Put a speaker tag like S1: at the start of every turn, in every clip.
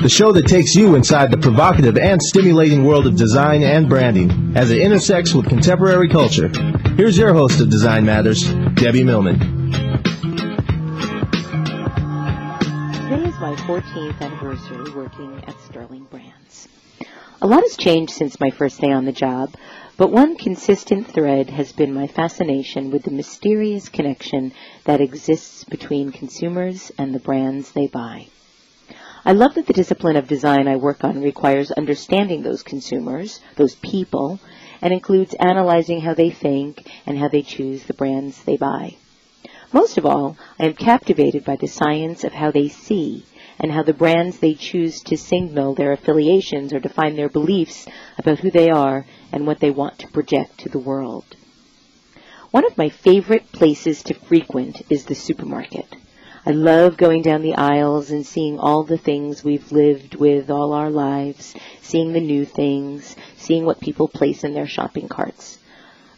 S1: the show that takes you inside the provocative and stimulating world of design and branding as it intersects with contemporary culture. Here's your host of Design Matters, Debbie Millman.
S2: Today is my 14th anniversary working at Sterling Brands. A lot has changed since my first day on the job, but one consistent thread has been my fascination with the mysterious connection that exists between consumers and the brands they buy. I love that the discipline of design I work on requires understanding those consumers, those people, and includes analyzing how they think and how they choose the brands they buy. Most of all, I am captivated by the science of how they see and how the brands they choose to signal their affiliations or define their beliefs about who they are and what they want to project to the world. One of my favorite places to frequent is the supermarket. I love going down the aisles and seeing all the things we've lived with all our lives, seeing the new things, seeing what people place in their shopping carts.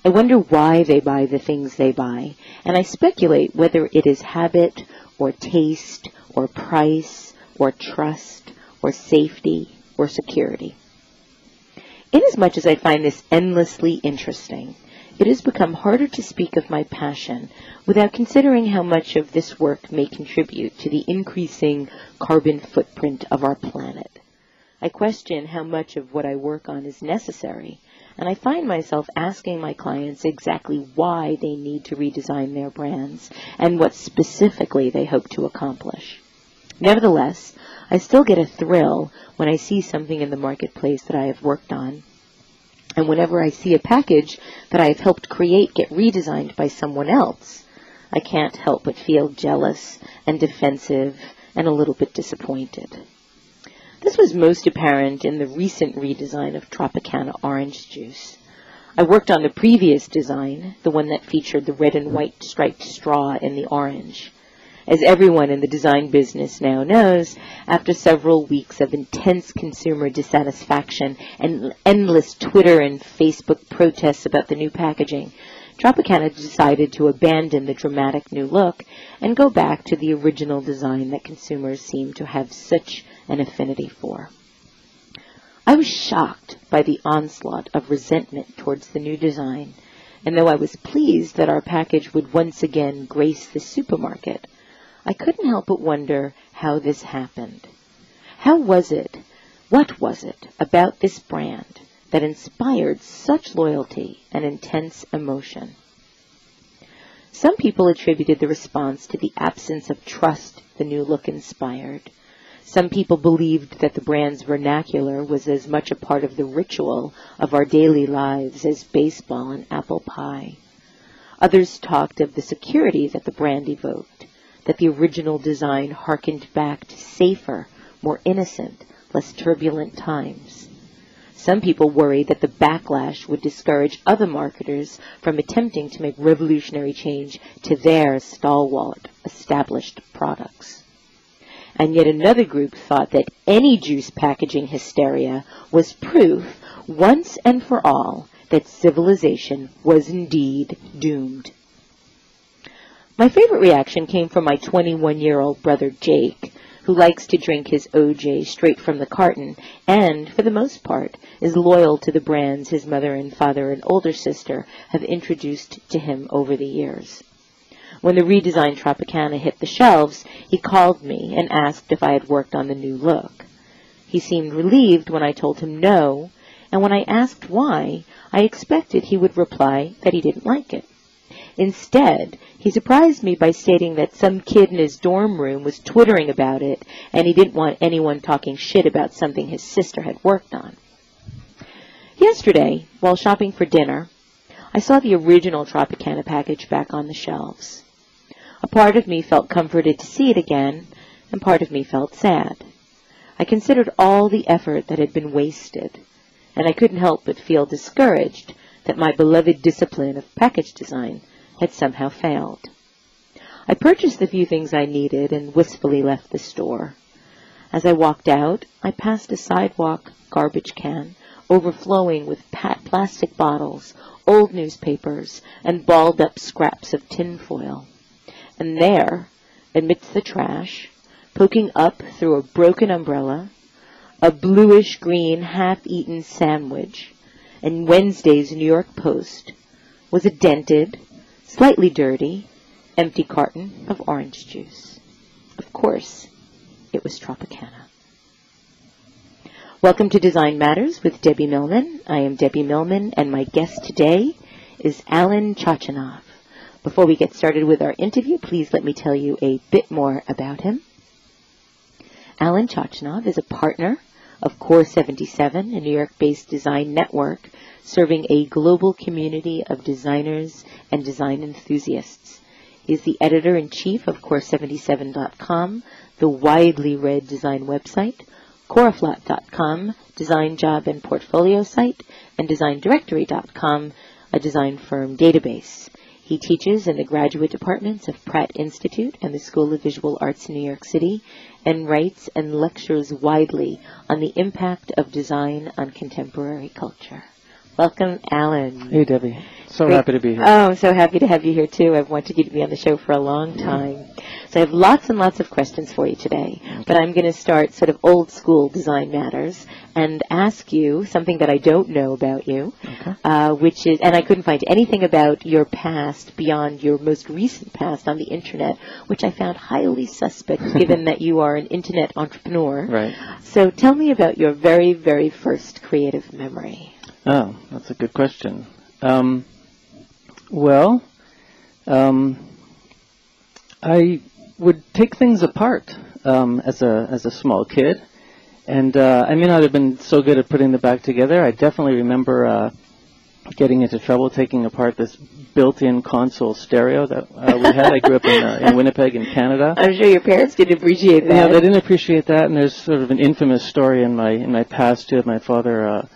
S2: I wonder why they buy the things they buy, and I speculate whether it is habit or taste or price or trust or safety or security. Inasmuch as I find this endlessly interesting, it has become harder to speak of my passion without considering how much of this work may contribute to the increasing carbon footprint of our planet. I question how much of what I work on is necessary, and I find myself asking my clients exactly why they need to redesign their brands and what specifically they hope to accomplish. Nevertheless, I still get a thrill when I see something in the marketplace that I have worked on. And whenever I see a package that I have helped create get redesigned by someone else, I can't help but feel jealous and defensive and a little bit disappointed. This was most apparent in the recent redesign of Tropicana orange juice. I worked on the previous design, the one that featured the red and white striped straw in the orange. As everyone in the design business now knows, after several weeks of intense consumer dissatisfaction and endless Twitter and Facebook protests about the new packaging, Tropicana decided to abandon the dramatic new look and go back to the original design that consumers seem to have such an affinity for. I was shocked by the onslaught of resentment towards the new design, and though I was pleased that our package would once again grace the supermarket, I couldn't help but wonder how this happened. How was it, what was it about this brand that inspired such loyalty and intense emotion? Some people attributed the response to the absence of trust the new look inspired. Some people believed that the brand's vernacular was as much a part of the ritual of our daily lives as baseball and apple pie. Others talked of the security that the brand evoked that the original design harkened back to safer, more innocent, less turbulent times. Some people worried that the backlash would discourage other marketers from attempting to make revolutionary change to their stalwart, established products. And yet another group thought that any juice packaging hysteria was proof, once and for all, that civilization was indeed doomed. My favorite reaction came from my 21 year old brother Jake, who likes to drink his OJ straight from the carton and, for the most part, is loyal to the brands his mother and father and older sister have introduced to him over the years. When the redesigned Tropicana hit the shelves, he called me and asked if I had worked on the new look. He seemed relieved when I told him no, and when I asked why, I expected he would reply that he didn't like it. Instead, he surprised me by stating that some kid in his dorm room was twittering about it and he didn't want anyone talking shit about something his sister had worked on. Yesterday, while shopping for dinner, I saw the original Tropicana package back on the shelves. A part of me felt comforted to see it again, and part of me felt sad. I considered all the effort that had been wasted, and I couldn't help but feel discouraged that my beloved discipline of package design had somehow failed. I purchased the few things I needed and wistfully left the store. As I walked out, I passed a sidewalk garbage can overflowing with PET plastic bottles, old newspapers, and balled up scraps of tinfoil. And there, amidst the trash, poking up through a broken umbrella, a bluish green half-eaten sandwich, and Wednesday's New York Post was a dented, slightly dirty, empty carton of orange juice. Of course, it was Tropicana. Welcome to Design Matters with Debbie Millman. I am Debbie Millman, and my guest today is Allan Chochinov. Before we get started with our interview, please let me tell you a bit more about him. Allan Chochinov is a partner of Core 77, a New York-based design network serving a global community of designers and design enthusiasts. He is the editor-in-chief of Core77.com, the widely read design website, Coroflot.com, design job and portfolio site, and DesignDirectory.com, a design firm database. He teaches in the graduate departments of Pratt Institute and the School of Visual Arts in New York City and writes and lectures widely on the impact of design on contemporary culture. Welcome, Allan.
S3: Hey, Debbie. So
S2: Great.
S3: happy to be here.
S2: Oh, I'm so happy to have you here too. I've wanted you to be on the show for a long time. So I have lots and lots of questions for you today. But I'm going to start sort of old school design matters and ask you something that I don't know about you, uh, which is, and I couldn't find anything about your past beyond your most recent past on the internet, which I found highly suspect given that you are an internet entrepreneur.
S3: Right.
S2: So tell me about your very, very first creative memory.
S3: Oh, that's a good question. Um, well, um, I would take things apart um, as a as a small kid, and uh, I may not have been so good at putting them back together. I definitely remember uh, getting into trouble taking apart this built-in console stereo that uh, we had. I grew up in, uh, in Winnipeg, in Canada.
S2: I'm sure your parents didn't appreciate that.
S3: Yeah, they didn't appreciate that, and there's sort of an infamous story in my in my past too of my father uh,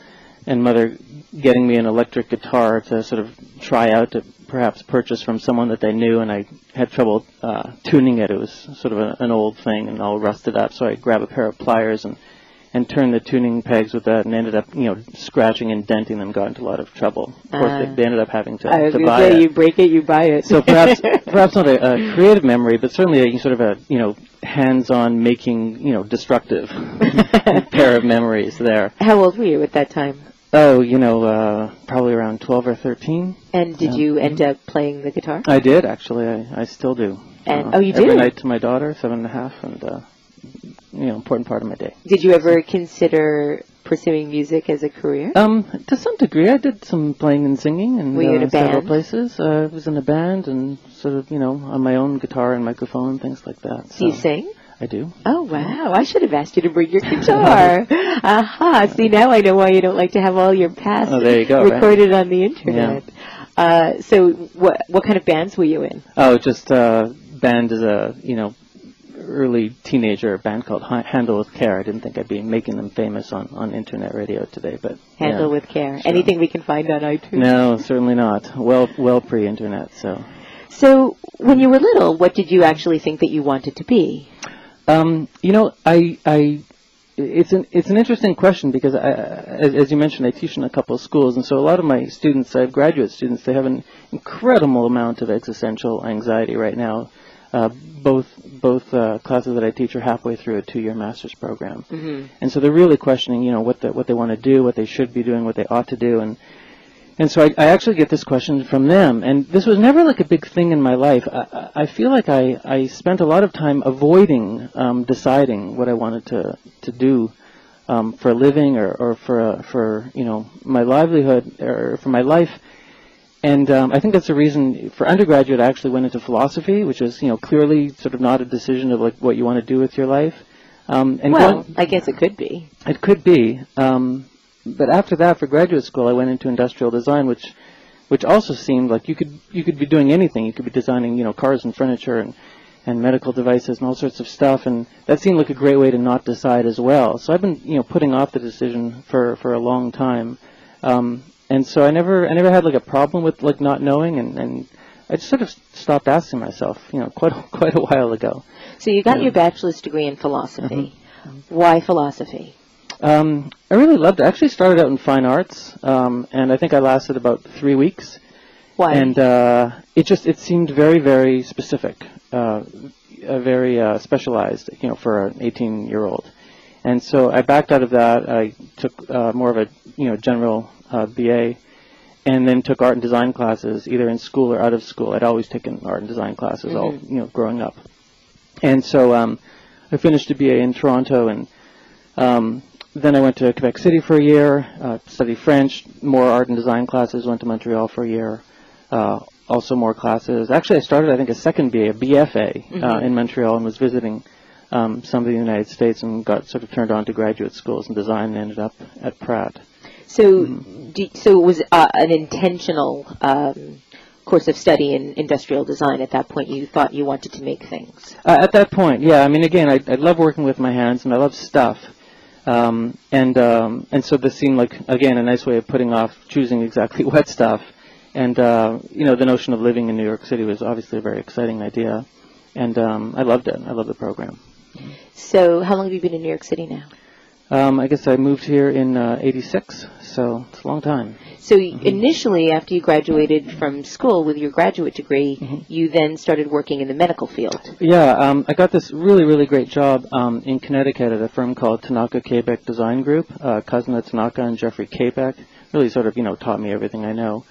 S3: and mother getting me an electric guitar to sort of try out to perhaps purchase from someone that they knew, and I had trouble uh, tuning it. It was sort of a, an old thing and all rusted up, so I grabbed a pair of pliers and and turned the tuning pegs with that, and ended up you know scratching and denting them. Got into a lot of trouble. Of course,
S2: Ah.
S3: they, they ended up having to,
S2: I was
S3: to buy
S2: say,
S3: it.
S2: you break it, you buy it.
S3: So perhaps perhaps not a, a creative memory, but certainly a sort of a you know hands-on making you know destructive pair of memories there.
S2: How old were you at that time?
S3: Oh, you know, uh, probably around twelve or thirteen.
S2: And did
S3: Yeah.
S2: you end up playing the guitar?
S3: I did actually. I, I still do.
S2: And-
S3: Uh,
S2: oh, you
S3: every
S2: do?
S3: night to my daughter, seven and a half, and uh, you know, important part of my day.
S2: Did you ever consider pursuing music as a career?
S3: Um, to some degree, I did some playing and singing, and
S2: Were you in
S3: uh,
S2: a
S3: several places. Uh, I was in a band, and sort of, you know, on my own guitar and microphone, things like that.
S2: Do you sing?
S3: I do.
S2: Oh wow! I should have asked you to bring your guitar. Aha! See now I know why you don't like to have all your past
S3: Oh, there you go, right.
S2: recorded on the internet. Uh, so what what kind of bands were you in?
S3: Oh, just uh, band as a you know early teenager, band called Handle with Care. I didn't think I'd be making them famous on, on internet radio today, but
S2: Handle
S3: yeah.
S2: with care.
S3: Sure.
S2: Anything we can find on iTunes.
S3: No, certainly not. Well, well pre-internet. So,
S2: So when you were little, what did you actually think that you wanted to be?
S3: Um, you know, I I it's an it's an interesting question because I, as, as you mentioned, I teach in a couple of schools, and so a lot of my students, I have graduate students, they have an incredible amount of existential anxiety right now. Uh, both both uh, classes that I teach are halfway through a two-year master's program,
S2: Mm-hmm.
S3: and so they're really questioning, you know, what the, what they want to do, what they should be doing, what they ought to do, and and so I, I actually get this question from them, and this was never like a big thing in my life. I, I feel like I, I spent a lot of time avoiding um, deciding what I wanted to to do um, for a living or, or for a, for you know my livelihood or for my life. And um, I think that's the reason for undergraduate I actually went into philosophy, which is you know clearly sort of not a decision of like what you want to do with your life. Um, and
S2: well,
S3: going-
S2: I guess it could be.
S3: it could be. Um, but after that, for graduate school, I went into industrial design, which which also seemed like you could you could be doing anything. You could be designing you know cars and furniture and and medical devices and all sorts of stuff, and that seemed like a great way to not decide as well. So I've been, you know, putting off the decision for for a long time, um, and so I never I never had like a problem with like not knowing, and, and I just sort of stopped asking myself, you know, quite quite a while ago.
S2: So you got your bachelor's degree in philosophy. Mm-hmm. Why philosophy?
S3: Um, I really loved it. I actually started out in fine arts, um, and I think I lasted about three weeks.
S2: Why?
S3: And uh, it just it seemed very very specific, uh, very uh, specialized, you know, for an 18 year old. And so I backed out of that. I took uh, more of a you know general uh, BA, and then took art and design classes either in school or out of school. I'd always taken art and design classes mm-hmm. all you know growing up. And so um, I finished a BA in Toronto and. Um, then I went to Quebec City for a year, uh, studied French, more art and design classes, went to Montreal for a year, uh, also more classes. Actually, I started, I think, a second BA, a BFA uh, mm-hmm. uh, in Montreal and was visiting um, some of the United States and got sort of turned on to graduate schools in design and ended up at Pratt.
S2: So, mm-hmm. do, so it was uh, an intentional um, course of study in industrial design at that point you thought you wanted to make things
S3: uh, at that point yeah i mean again I, I love working with my hands and i love stuff um, and um, and so this seemed like again a nice way of putting off choosing exactly what stuff. And uh, you know the notion of living in New York City was obviously a very exciting idea, and um, I loved it. I love the program.
S2: So how long have you been in New York City now?
S3: Um, I guess I moved here in '86, uh, so it's a long time.
S2: So mm-hmm. initially, after you graduated from school with your graduate degree, mm-hmm. you then started working in the medical field.
S3: Yeah, um, I got this really, really great job um, in Connecticut at a firm called Tanaka Kapec Design Group. Uh, Kazuna Tanaka and Jeffrey Kapec really sort of, you know, taught me everything I know.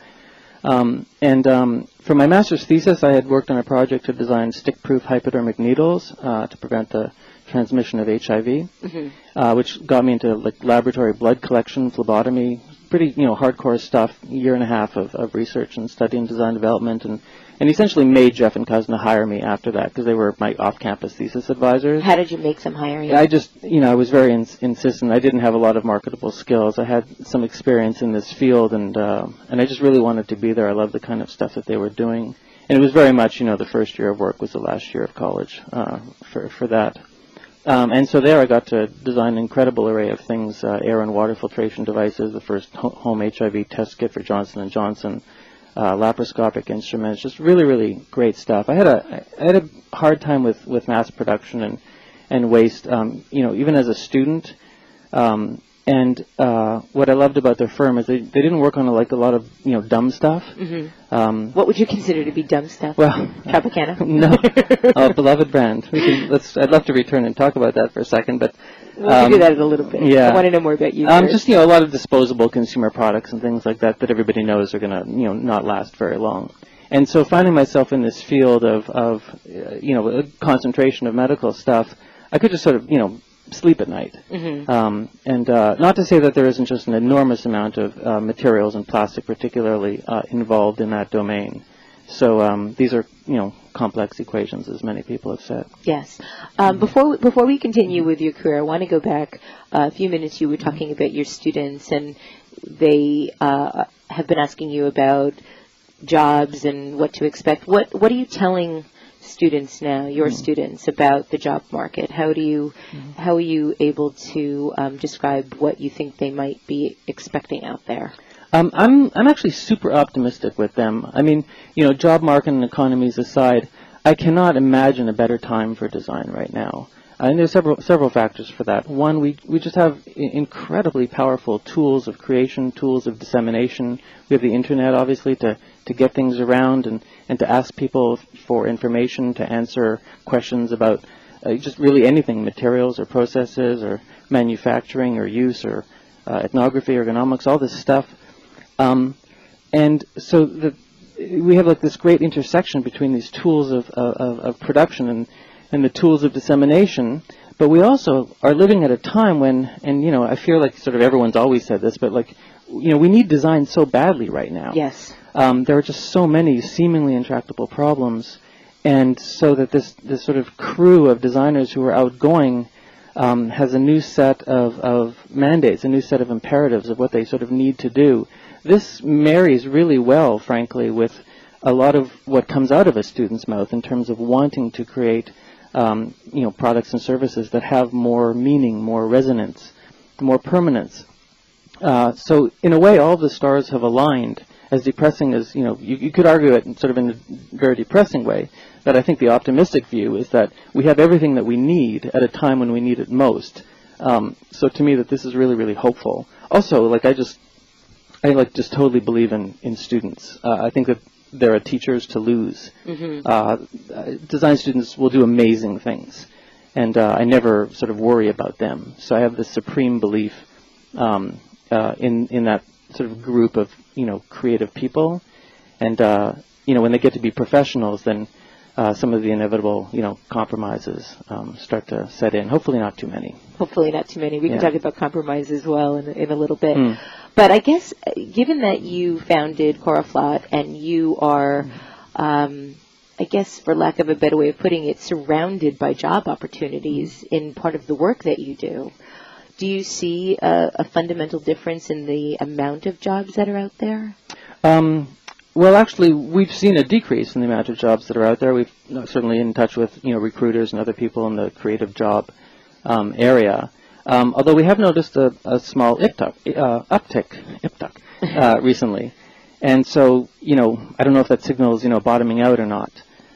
S3: Um, and um, for my master's thesis, I had worked on a project to design stick-proof hypodermic needles uh, to prevent the transmission of HIV, mm-hmm. uh, which got me into like laboratory blood collection, phlebotomy, pretty you know hardcore stuff. Year and a half of, of research and study and design development, and and essentially made Jeff and Kazuna hire me after that because they were my off-campus thesis advisors.
S2: How did you make them hire you?
S3: I just you know I was very ins- insistent. I didn't have a lot of marketable skills. I had some experience in this field, and uh, and I just really wanted to be there. I loved the kind of stuff that they were doing. And it was very much, you know, the first year of work was the last year of college uh, for for that. Um, and so there I got to design an incredible array of things, uh, air and water filtration devices, the first ho- home HIV test kit for Johnson & Johnson, uh, laparoscopic instruments, just really, really great stuff. I had a, I had a hard time with, with mass production and, and waste, um, you know, even as a student. Um, and uh, what I loved about their firm is they, they didn't work on a, like a lot of you know dumb stuff.
S2: Mm-hmm. Um, what would you consider to be dumb stuff?
S3: Well,
S2: Tropicana.
S3: no, oh, beloved brand. We can, let's. I'd love to return and talk about that for a second, but
S2: we'll um, do that in a little bit.
S3: Yeah,
S2: I want to know more about you.
S3: Um, just you know a lot of disposable consumer products and things like that that everybody knows are going to you know not last very long. And so finding myself in this field of of uh, you know a concentration of medical stuff, I could just sort of you know sleep at night. Mm-hmm. Um, and uh, not to say that there isn't just an enormous amount of uh, materials and plastic, particularly uh, involved in that domain. So um, these are, you know, complex equations, as many people have said.
S2: Yes. Um, mm-hmm. Before before we continue with your career, I want to go back uh, a few minutes. You were talking about your students, and they uh, have been asking you about jobs and what to expect. What what are you telling students now, your mm. students, about the job market? How do you, mm. how are you able to um, describe what you think they might be expecting out there?
S3: Um, I'm I'm actually super optimistic with them. I mean, you know, job market and economies aside, I cannot imagine a better time for design right now. and there's several several factors for that. One, we we just have incredibly powerful tools of creation, tools of dissemination. We have the internet, obviously, to to get things around and and to ask people for information, to answer questions about uh, just really anything, materials or processes or manufacturing or use or uh, ethnography, ergonomics, all this stuff. Um, and so the, we have like this great intersection between these tools of, of, of production and, and the tools of dissemination. But we also are living at a time when, and you know, I feel like sort of everyone's always said this, but like, you know, we need design so badly right now.
S2: Yes
S3: um, there are just so many seemingly intractable problems, and so that this this sort of crew of designers who are outgoing um, has a new set of, of mandates, a new set of imperatives of what they sort of need to do. This marries really well, frankly, with a lot of what comes out of a student's mouth in terms of wanting to create, um, you know, products and services that have more meaning, more resonance, more permanence. Uh, so in a way, all the stars have aligned. As depressing as you know, you, you could argue it sort of in a very depressing way. But I think the optimistic view is that we have everything that we need at a time when we need it most. Um, so to me, that this is really, really hopeful. Also, like I just, I like just totally believe in in students. Uh, I think that there are teachers to lose.
S2: Mm-hmm.
S3: Uh, design students will do amazing things, and uh, I never sort of worry about them. So I have this supreme belief um, uh, in in that sort of group of you know creative people, and uh, you know when they get to be professionals, then uh, some of the inevitable you know compromises um, start to set in. Hopefully not too many.
S2: Hopefully not too many. We
S3: Yeah.
S2: can talk about compromise as well in, in a little bit.
S3: Mm.
S2: But I guess, uh, given that you founded Coroflot and you are, um, I guess, for lack of a better way of putting it, surrounded by job opportunities in part of the work that you do, do you see a, a fundamental difference in the amount of jobs that are out there?
S3: Um, well, actually, we've seen a decrease in the amount of jobs that are out there. We've uh, certainly in touch with you know recruiters and other people in the creative job um, area. Um, although we have noticed a, a small uptick, uh, uptick, uptick uh, recently, and so you know I don't know if that signals you know bottoming out or not.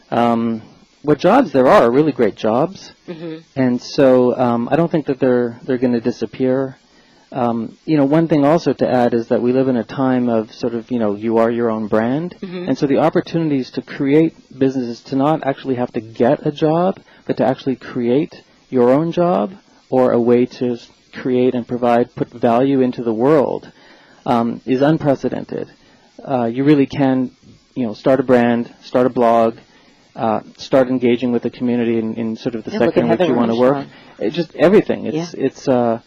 S3: Um, what jobs there are are really great jobs,
S2: Mm-hmm.
S3: and so um, I don't think that they're they're going to disappear. Um, you know, one thing also to add is that we live in a time of sort of, you know, you are your own brand.
S2: Mhm.
S3: And so the opportunities to create businesses, to not actually have to get a job, but to actually create your own job or a way to create and provide, put value into the world um, is unprecedented. Uh, you really can, you know, start a brand, start a blog, uh, start engaging with the community in, in sort of the
S2: Yeah,
S3: sector in which you want to work. It's just everything. It's it's uh,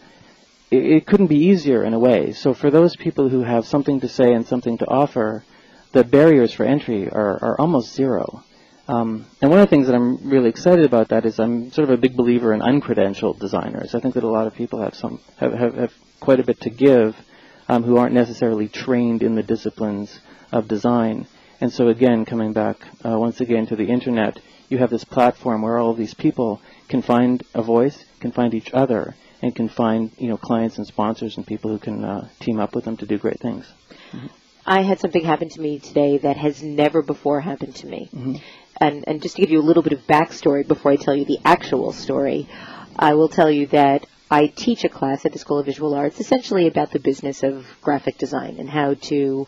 S3: it, it couldn't be easier in a way. So for those people who have something to say and something to offer, the barriers for entry are, are almost zero. Um, and one of the things that I'm really excited about that is I'm sort of a big believer in uncredentialed designers. I think that a lot of people have some have, have, have quite a bit to give um, who aren't necessarily trained in the disciplines of design. And so again, coming back uh, once again to the internet, you have this platform where all of these people can find a voice, can find each other, and can find you know clients and sponsors and people who can uh, team up with them to do great things.
S2: I had something happen to me today that has never before happened to me.
S3: Mhm.
S2: And, and just to give you a little bit of backstory before I tell you the actual story, I will tell you that I teach a class at the School of Visual Arts essentially about the business of graphic design and how to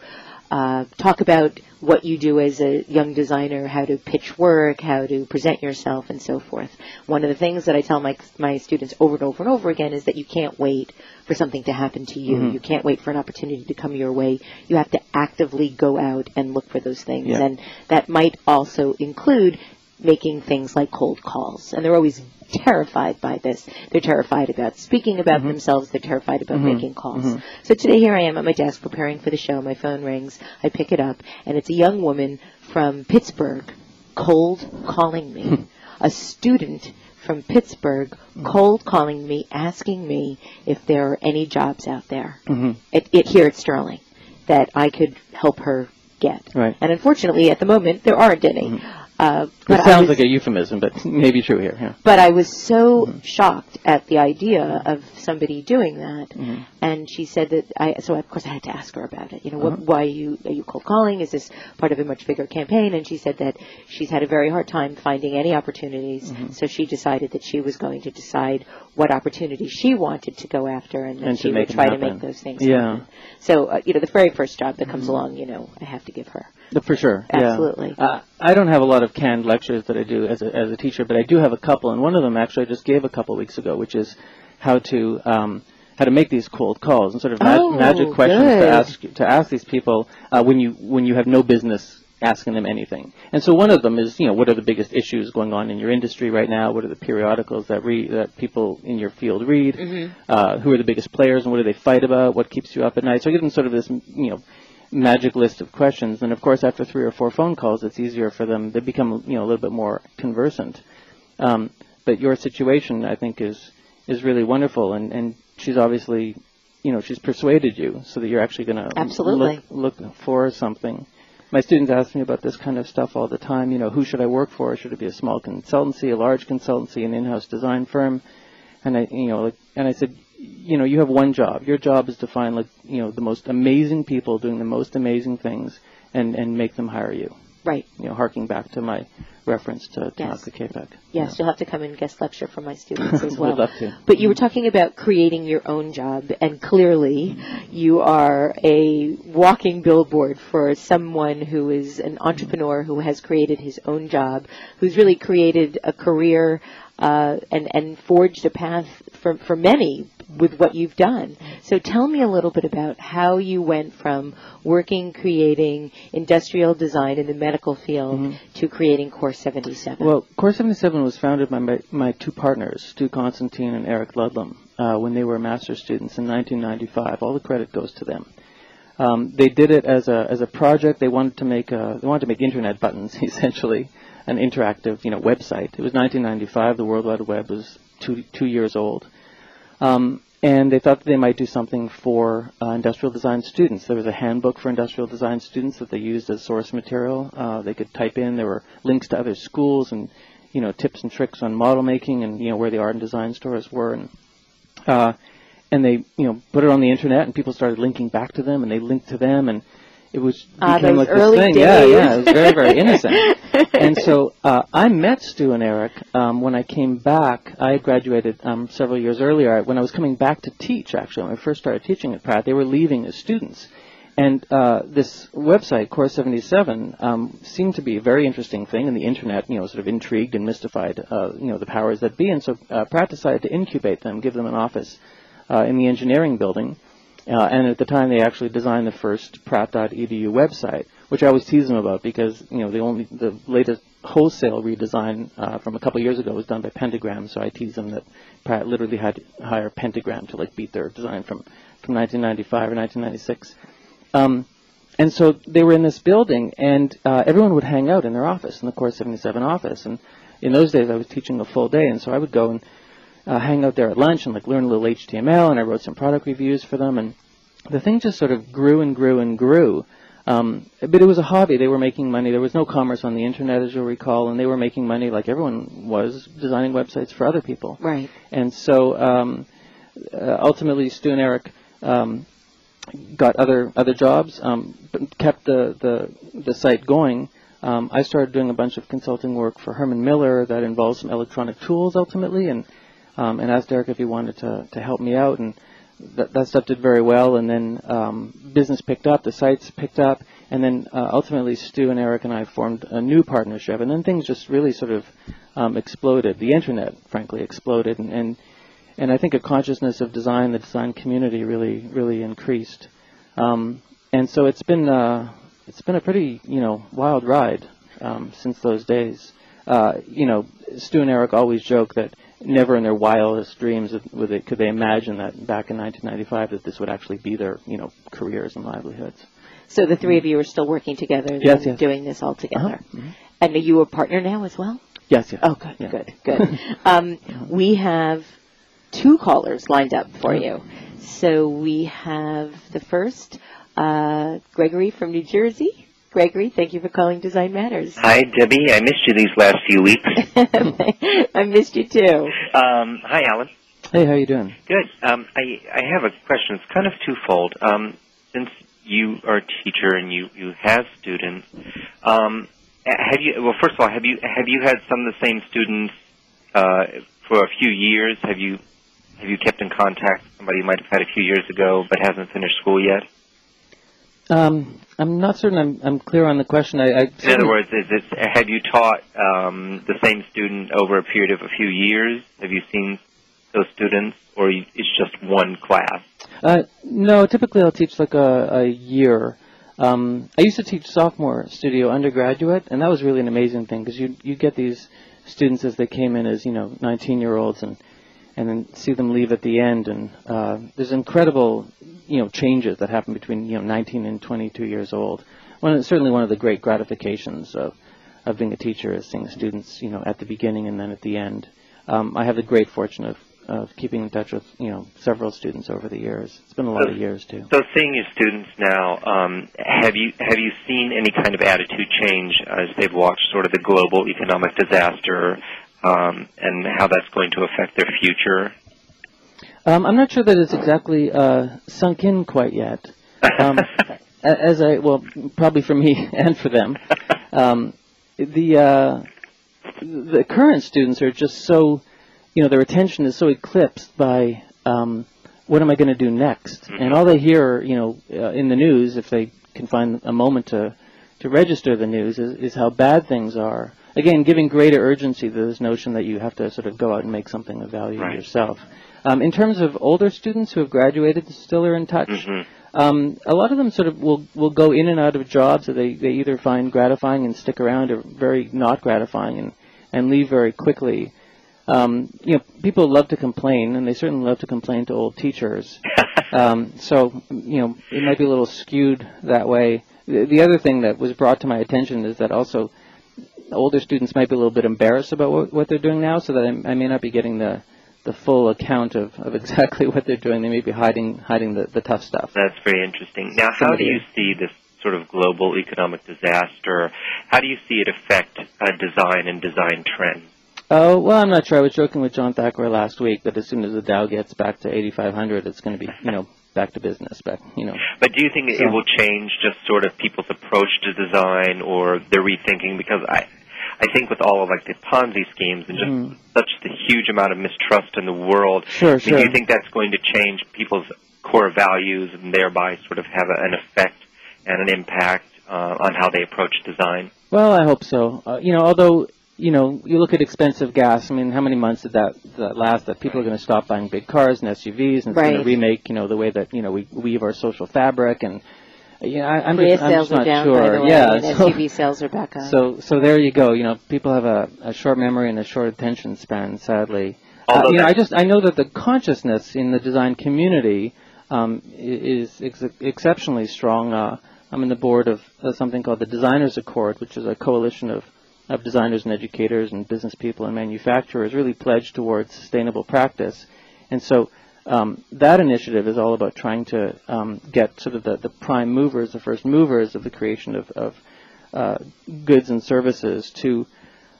S2: uh, talk about what you do as a young designer, how to pitch work, how to present yourself, and so forth. One of the things that I tell my my students over and over and over again is that you can't wait for something to happen to you.
S3: Mhm.
S2: You can't wait for an opportunity to come your way. You have to actively go out and look for those things,
S3: Yeah.
S2: and that might also include making things like cold calls. And they're always terrified by this. They're terrified about speaking about
S3: Mhm.
S2: themselves. They're terrified about
S3: Mhm.
S2: making calls.
S3: Mhm.
S2: So today here I am at my desk preparing for the show. My phone rings. I pick it up, and it's a young woman from Pittsburgh cold calling me. a student from Pittsburgh cold calling me, asking me if there are any jobs out there
S3: hmm
S2: at, at, here at Sterling that I could help her get.
S3: Right.
S2: And unfortunately, at the moment, there aren't any. Uh,
S3: It sounds
S2: was-
S3: like a euphemism, but maybe true here. Yeah.
S2: but I was so
S3: Mm-hmm.
S2: shocked at the idea of somebody doing that.
S3: Mhm.
S2: And she said that I, so of course I had to ask her about it. You know,
S3: Uh-huh.
S2: why are you, are you cold calling? Is this part of a much bigger campaign? And she said that she's had a very hard time finding any opportunities.
S3: Mm-hmm.
S2: So she decided that she was going to decide what opportunities she wanted to go after and then
S3: And
S2: she would try to make those things
S3: Yeah. Mm-hmm.
S2: happen. So, uh, you know, the very first job that comes along, you know, I have to give her.
S3: For sure. yeah.
S2: Absolutely.
S3: Uh, I don't have a lot of canned lectures that I do as a, as a teacher, but I do have a couple, and one of them actually I just gave a couple weeks ago, which is how to um, how to make these cold calls and sort of mag-
S2: Oh,
S3: magic questions
S2: good.
S3: to ask to ask these people uh, when you when you have no business asking them anything. And so one of them is, you know, what are the biggest issues going on in your industry right now? What are the periodicals that read that people in your field read?
S2: Mm-hmm.
S3: Uh, who are the biggest players and what do they fight about? What keeps you up at night? So I give them sort of this, you know, magic list of questions. And of course, after three or four phone calls, it's easier for them. They become, you know, a little bit more conversant. Um, but your situation, I think, is is really wonderful, and and she's obviously, you know, she's persuaded you so that you're actually going to
S2: Absolutely.
S3: look, look for something. my students ask me about this kind of stuff all the time. You know, who should I work for? Should it be a small consultancy, a large consultancy, an in-house design firm? And I, you know, like, and I said, you know, you have one job. Your job is to find like, you know, the most amazing people doing the most amazing things, and and make them hire you.
S2: Right.
S3: You know, harking back to my reference to
S2: Yes.
S3: Tanaka Kapec.
S2: Yes,
S3: Yeah.
S2: you'll have to come and guest lecture for my students as
S3: Would
S2: well.
S3: love to.
S2: But you were talking about creating your own job, and clearly you are a walking billboard for someone who is an entrepreneur who has created his own job, who's really created a career uh, and and forged a path for for many with what you've done. So tell me a little bit about how you went from working creating industrial design in the medical field to creating Core 77.
S3: Well, Core 77 was founded by my, my two partners, Stu Constantine and Eric Ludlum, uh, when they were master's students in 1995. All the credit goes to them. Um, they did it as a as a project. They wanted to make a, they wanted to make internet buttons, essentially, an interactive you know website. It was 1995. The World Wide Web was two two years old. Um, and they thought that they might do something for uh, industrial design students. There was a handbook for industrial design students that they used as source material. Uh, they could type in. There were links to other schools and you know tips and tricks on model making and you know where the art and design stores were and uh, and they you know put it on the internet and people started linking back to them and they linked to them and it was
S2: Ah,
S3: became like this thing. Yeah,
S2: days.
S3: yeah, it was very very innocent. and so uh, I met Stu and Eric um, when I came back. I had graduated um, several years earlier. When I was coming back to teach, actually, when I first started teaching at Pratt, they were leaving as students. And uh, this website, Core 77, um, seemed to be a very interesting thing, and the internet, you know, sort of intrigued and mystified, uh, you know, the powers that be. And so uh, Pratt decided to incubate them, give them an office uh, in the engineering building. Uh, and at the time, they actually designed the first Pratt.edu website, which I always tease them about because you know the only the latest wholesale redesign uh, from a couple years ago was done by Pentagram. So I tease them that Pratt literally had to hire Pentagram to like beat their design from from 1995 or 1996. Um, and so they were in this building, and uh, everyone would hang out in their office, in the Core 77 office. And in those days, I was teaching a full day, and so I would go and uh, hang out there at lunch and like learn a little HTML, and I wrote some product reviews for them, and the thing just sort of grew and grew and grew. Um, but it was a hobby. They were making money. There was no commerce on the internet, as you'll recall, and they were making money like everyone was, designing websites for other people.
S2: right.
S3: And so um, uh, ultimately, Stu and Eric um, got other other jobs, um, but kept the, the the site going. Um, I started doing a bunch of consulting work for Herman Miller that involved some electronic tools ultimately, and um, and asked Eric if he wanted to to help me out, and that, that stuff did very well. And then um, business picked up, the sites picked up, and then uh, ultimately Stu and Eric and I formed a new partnership, and then things just really sort of um, exploded. The internet, frankly, exploded, and, and and I think a consciousness of design, the design community, really really increased. Um, and so it's been uh, it's been a pretty you know wild ride um, since those days. Uh, you know, Stu and Eric always joke that never in their wildest dreams would they, could they imagine that back in 1995 that this would actually be their you know careers and livelihoods.
S2: So the three of you are still working together and
S3: Yes, yes.
S2: doing this all together.
S3: Uh-huh. Mhm.
S2: And are you a partner now as well?
S3: Yes, yes.
S2: Oh, good,
S3: Yeah.
S2: good, good. um, we have two callers lined up for you. So we have the first, uh, Gregory from New Jersey. Gregory, thank you for calling Design Matters.
S4: Hi, Debbie. I missed you these last few weeks.
S2: I missed you too.
S4: Um, hi, Allan.
S3: Hey, how you doing?
S4: Good. Um, I, I have a question. It's kind of twofold. Um, since you are a teacher and you, you have students, um, have you? Well, first of all, have you have you had some of the same students uh, for a few years? Have you have you kept in contact with somebody you might have had a few years ago but hasn't finished school yet?
S3: Um, I'm not certain I'm, I'm clear on the question. I, I
S4: In other words, is it have you taught um, the same student over a period of a few years? Have you seen those students, or you- it's just one class?
S3: Uh, no, typically I'll teach like a, a year. Um, I used to teach sophomore studio undergraduate, and that was really an amazing thing because you you get these students as they came in as you know 19 year olds and and then see them leave at the end, and uh, there's incredible you know changes that happen between you know 19 and 22 years old. One certainly one of the great gratifications of of being a teacher is seeing students you know at the beginning and then at the end. Um, I have the great fortune of of keeping in touch with you know several students over the years. It's been a lot
S4: So-
S3: of years too.
S4: So, seeing your students now, um, have you have you seen any kind of attitude change as they've watched sort of the global economic disaster um, and how that's going to affect their future?
S3: Um, I'm not sure that it's exactly uh, sunk in quite yet. Um, as I well, probably for me and for them, um, the uh, the current students are just so, you know, their attention is so eclipsed by um, what am I going to do next, and all they hear, you know, uh, in the news, if they can find a moment to to register the news, is, is how bad things are. Again, giving greater urgency to this notion that you have to sort of go out and make something of value
S4: Right.
S3: yourself. Um, in terms of older students who have graduated, still are in touch.
S4: Mhm.
S3: Um, a lot of them sort of will will go in and out of jobs that they, they either find gratifying and stick around, or very not gratifying and and leave very quickly. Um, you know, people love to complain, and they certainly love to complain to old teachers. um, so you know, it might be a little skewed that way. The, the other thing that was brought to my attention is that also older students might be a little bit embarrassed about what, what they're doing now, so that I, I may not be getting the the full account of, of exactly what they're doing. They may be hiding hiding the, the tough stuff.
S4: That's very interesting. Now, how do you see this sort of global economic disaster? How do you see it affect uh, design and design trends?
S3: Oh well, I'm not sure. I was joking with John Thackara last week that as soon as the Dow gets back to 8,500, it's going to be you know back to business. Back you know.
S4: But do you think it will change just sort of people's approach to design or their rethinking? Because I, I think with all of like the Ponzi schemes and just
S3: Mm.
S4: such the huge amount of mistrust in the world,
S3: Sure,
S4: I
S3: sure.
S4: do you think that's going to change people's core values and thereby sort of have a, an effect and an impact uh, on how they approach design?
S3: Well, I hope so. Uh, you know, although you know, you look at expensive gas. I mean, how many months did that, that last? That people are going to stop buying big cars and SUVs, and it's going to remake, you know, the way that you know we weave our social fabric, and you know, I, I'm
S2: Prius
S3: just, I'm
S2: sales
S3: just not
S2: are down,
S3: sure.
S2: by the way,
S3: yeah,
S2: and
S3: so,
S2: SUV sales are back up.
S3: so so there you go. You know, people have a, a short memory and a short attention span. Sadly, uh, you know, I just I know that the consciousness in the design community um, is ex- exceptionally strong. Uh, I'm in the board of uh, something called the Designers Accord, which is a coalition of of designers and educators and business people and manufacturers really pledged towards sustainable practice. And so um, that initiative is all about trying to um, get sort of the, the prime movers, the first movers of the creation of, of uh, goods and services to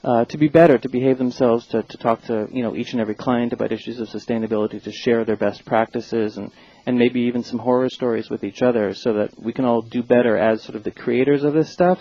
S3: uh, to be better, to behave themselves, to, to talk to you know each and every client about issues of sustainability, to share their best practices and and maybe even some horror stories with each other, so that we can all do better as sort of the creators of this stuff.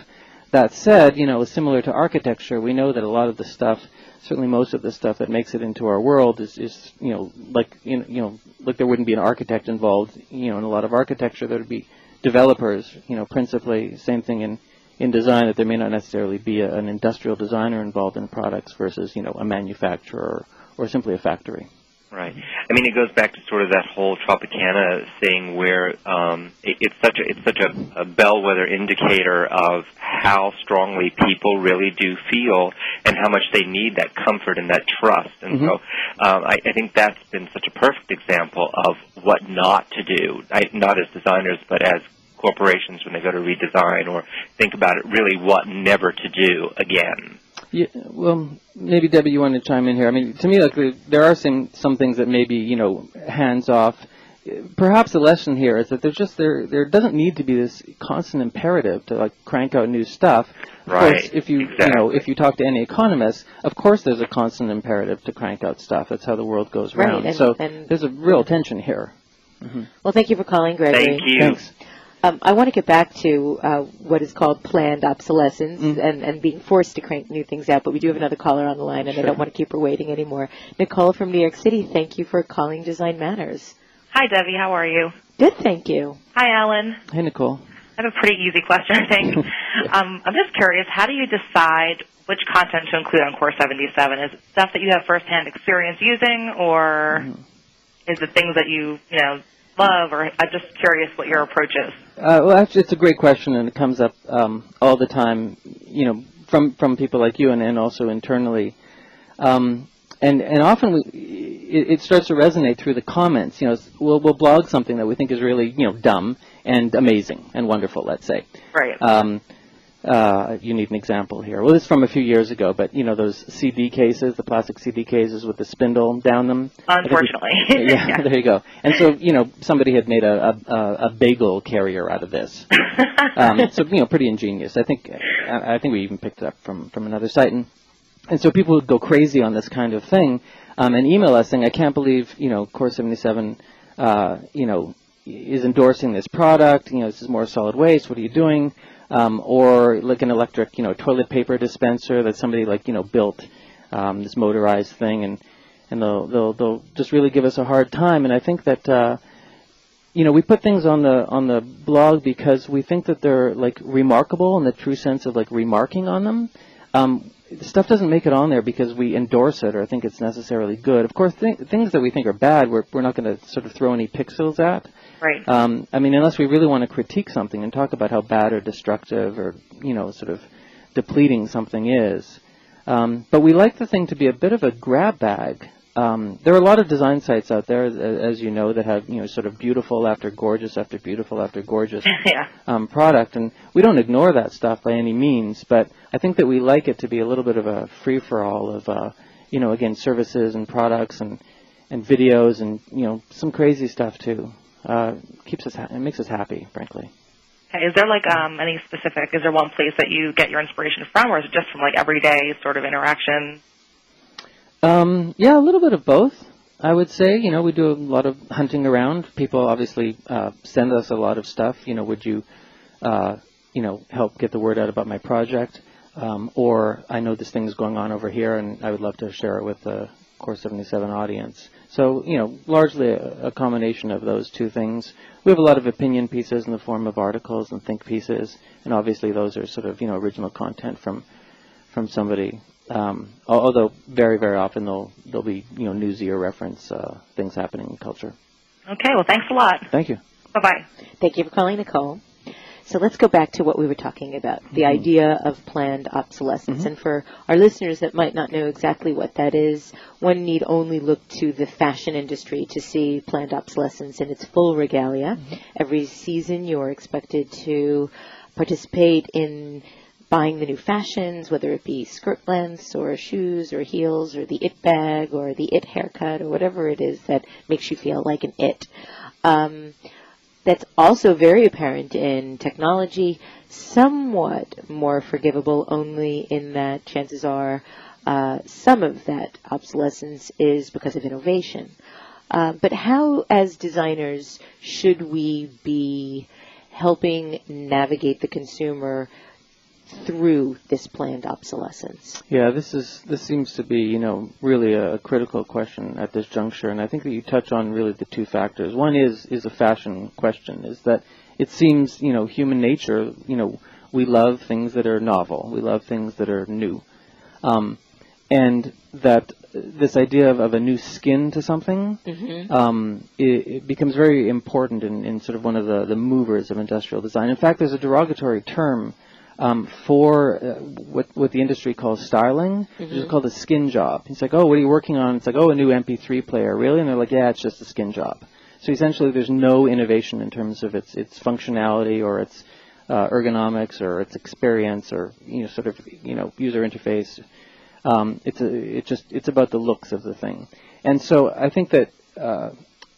S3: That said, you know, similar to architecture, we know that a lot of the stuff, certainly most of the stuff that makes it into our world is, is you know, like you know, like there wouldn't be an architect involved, you know, in a lot of architecture. There would be developers, you know, principally. Same thing in in design that there may not necessarily be a, an industrial designer involved in products versus you know a manufacturer or, or simply a factory.
S4: Right. I mean, it goes back to sort of that whole Tropicana thing, where um, it, it's such a it's such a, a bellwether indicator of how strongly people really do feel and how much they need that comfort and that trust. And so, um, I, I think that's been such a perfect example of what not to do, I, not as designers, but as corporations when they go to redesign or think about it, really what never to do again.
S3: Yeah, well, maybe Debbie, you want to chime in here. I mean, to me, like there- there are some some things that maybe you know hands off. Perhaps the lesson here is that there's just there there doesn't need to be this constant imperative to like crank out new stuff. Of
S4: Right,
S3: course, if you you know if you talk to any economist, of course there's a constant imperative to crank out stuff. That's how the world goes
S2: Right,
S3: round.
S2: and-
S3: so
S2: and-
S3: there's a real tension here. Mm-hmm.
S2: well, thank you for calling, Gregory.
S4: Thank you.
S3: Thanks.
S2: Um, I want to get back to uh, what is called planned obsolescence
S3: Mm.
S2: and, and being forced to crank new things out, but we do have another caller on the line, and I don't want to keep her waiting anymore. Nicole from New York City, thank you for calling Design Matters.
S5: Hi, Debbie. How are you?
S2: Good, thank you.
S5: Hi, Allan.
S3: Hey, Nicole.
S5: I have a pretty easy question, I think. um, I'm just curious, how do you decide which content to include on Core 77? Is it stuff that you have firsthand experience using, or is it things that you, you know, love? Or I'm just curious what your approach is.
S3: Uh, well, actually, it's a great question, and it comes up um, all the time. You know, from from people like you, and, and also internally. Um, and and often we, it, it starts to resonate through the comments. You know, we'll we'll blog something that we think is really you know dumb and amazing and wonderful. Let's say.
S5: Right.
S3: Um, uh, you need an example here. Well, this is from a few years ago, but you know those CD cases, the plastic CD cases with the spindle down them.
S5: Unfortunately,
S3: we, yeah, yeah, there you go. And so you know somebody had made a a, a bagel carrier out of this. um, so you know pretty ingenious. I think I, I think we even picked it up from from another site, and and so people would go crazy on this kind of thing, um, and email us saying, "I can't believe you know Core 77, uh, you know." is endorsing this product. You know, this is more solid waste. What are you doing? Um, or like an electric, you know, toilet paper dispenser that somebody like you know built um, this motorized thing, and and they'll they'll they'll just really give us a hard time. And I think that uh, you know we put things on the on the blog because we think that they're like remarkable in the true sense of like remarking on them. Um, stuff doesn't make it on there because we endorse it or think it's necessarily good. Of course, th- things that we think are bad, we're, we're not going to sort of throw any pixels at.
S5: Right.
S3: Um, I mean, unless we really want to critique something and talk about how bad or destructive or you know sort of depleting something is. Um, but we like the thing to be a bit of a grab bag. Um, there are a lot of design sites out there, as you know, that have you know sort of beautiful after gorgeous after beautiful after gorgeous
S5: yeah.
S3: um, product, and we don't ignore that stuff by any means. But I think that we like it to be a little bit of a free for all of, uh, you know, again, services and products and and videos and you know some crazy stuff too uh, keeps us ha- it makes us happy, frankly.
S5: Okay. Is there like um, any specific? Is there one place that you get your inspiration from, or is it just from like everyday sort of interaction?
S3: Um, yeah, a little bit of both. I would say, you know, we do a lot of hunting around. People obviously uh, send us a lot of stuff. You know, would you, uh, you know, help get the word out about my project? Um, or I know this thing is going on over here, and I would love to share it with the Core 77 audience. So, you know, largely a, a, combination of those two things. We have a lot of opinion pieces in the form of articles and think pieces, and obviously those are sort of, you know, original content from from somebody. Um, although very, very often they'll they'll be, you know, newsy or reference uh, things happening in culture.
S5: Okay, well, thanks a lot.
S3: Thank you.
S5: Bye bye.
S2: Thank you for calling, Nicole. So let's go back to what we were talking about, the mm-hmm. idea of planned obsolescence. Mm-hmm. And for our listeners that might not know exactly what that is, one need only look to the fashion industry to see planned obsolescence in its full regalia. Mm-hmm. Every season you're expected to participate in buying the new fashions, whether it be skirt lengths or shoes or heels or the it bag or the it haircut or whatever it is that makes you feel like an it. Um, that's also very apparent in technology, somewhat more forgivable only in that chances are uh, some of that obsolescence is because of innovation. Uh, but how, as designers, should we be helping navigate the consumer through this planned obsolescence?
S3: Yeah, this is this seems to be you know really a, critical question at this juncture, and I think that you touch on really the two factors. One is is a fashion question, is that it seems you know human nature you know we love things that are novel, we love things that are new, um, and that this idea of, of, a new skin to something mm-hmm. um, it, it, becomes very important in, in, sort of one of the, the movers of industrial design. In fact, there's a derogatory term um, for uh, what what the industry calls styling, mm-hmm. which is called a skin job. He's like, oh, what are you working on? It's like, oh, a new MP3 player, really? And they're like, yeah, it's just a skin job. So essentially, there's no innovation in terms of its its functionality or its uh, ergonomics or its experience or you know sort of you know user interface. Um, it's a, it just it's about the looks of the thing, and so I think that uh,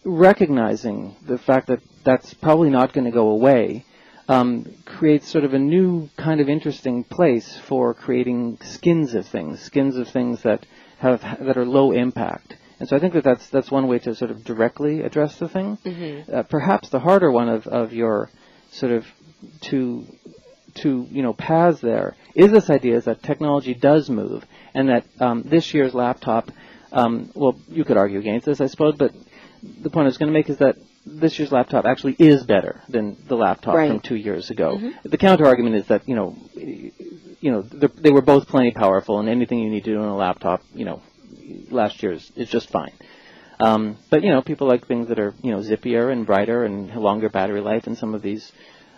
S3: recognizing the fact that that's probably not going to go away um, creates sort of a new kind of interesting place for creating skins of things, skins of things that have that are low impact. And so I think that that's that's one way to sort of directly address the thing. Mm-hmm. Uh, perhaps the harder one of, of your sort of to to you know paths there is this idea is that technology does move, and that um, this year's laptop. Um, well, you could argue against this, I suppose, but the point I was going to make is that this year's laptop actually is better than the laptop
S2: right.
S3: from two years ago. Mm-hmm. The counter argument is that you know, you know, they were both plenty powerful, and anything you need to do on a laptop, you know, last year's is just fine. Um, but you know, people like things that are you know zippier and brighter and longer battery life, and some of these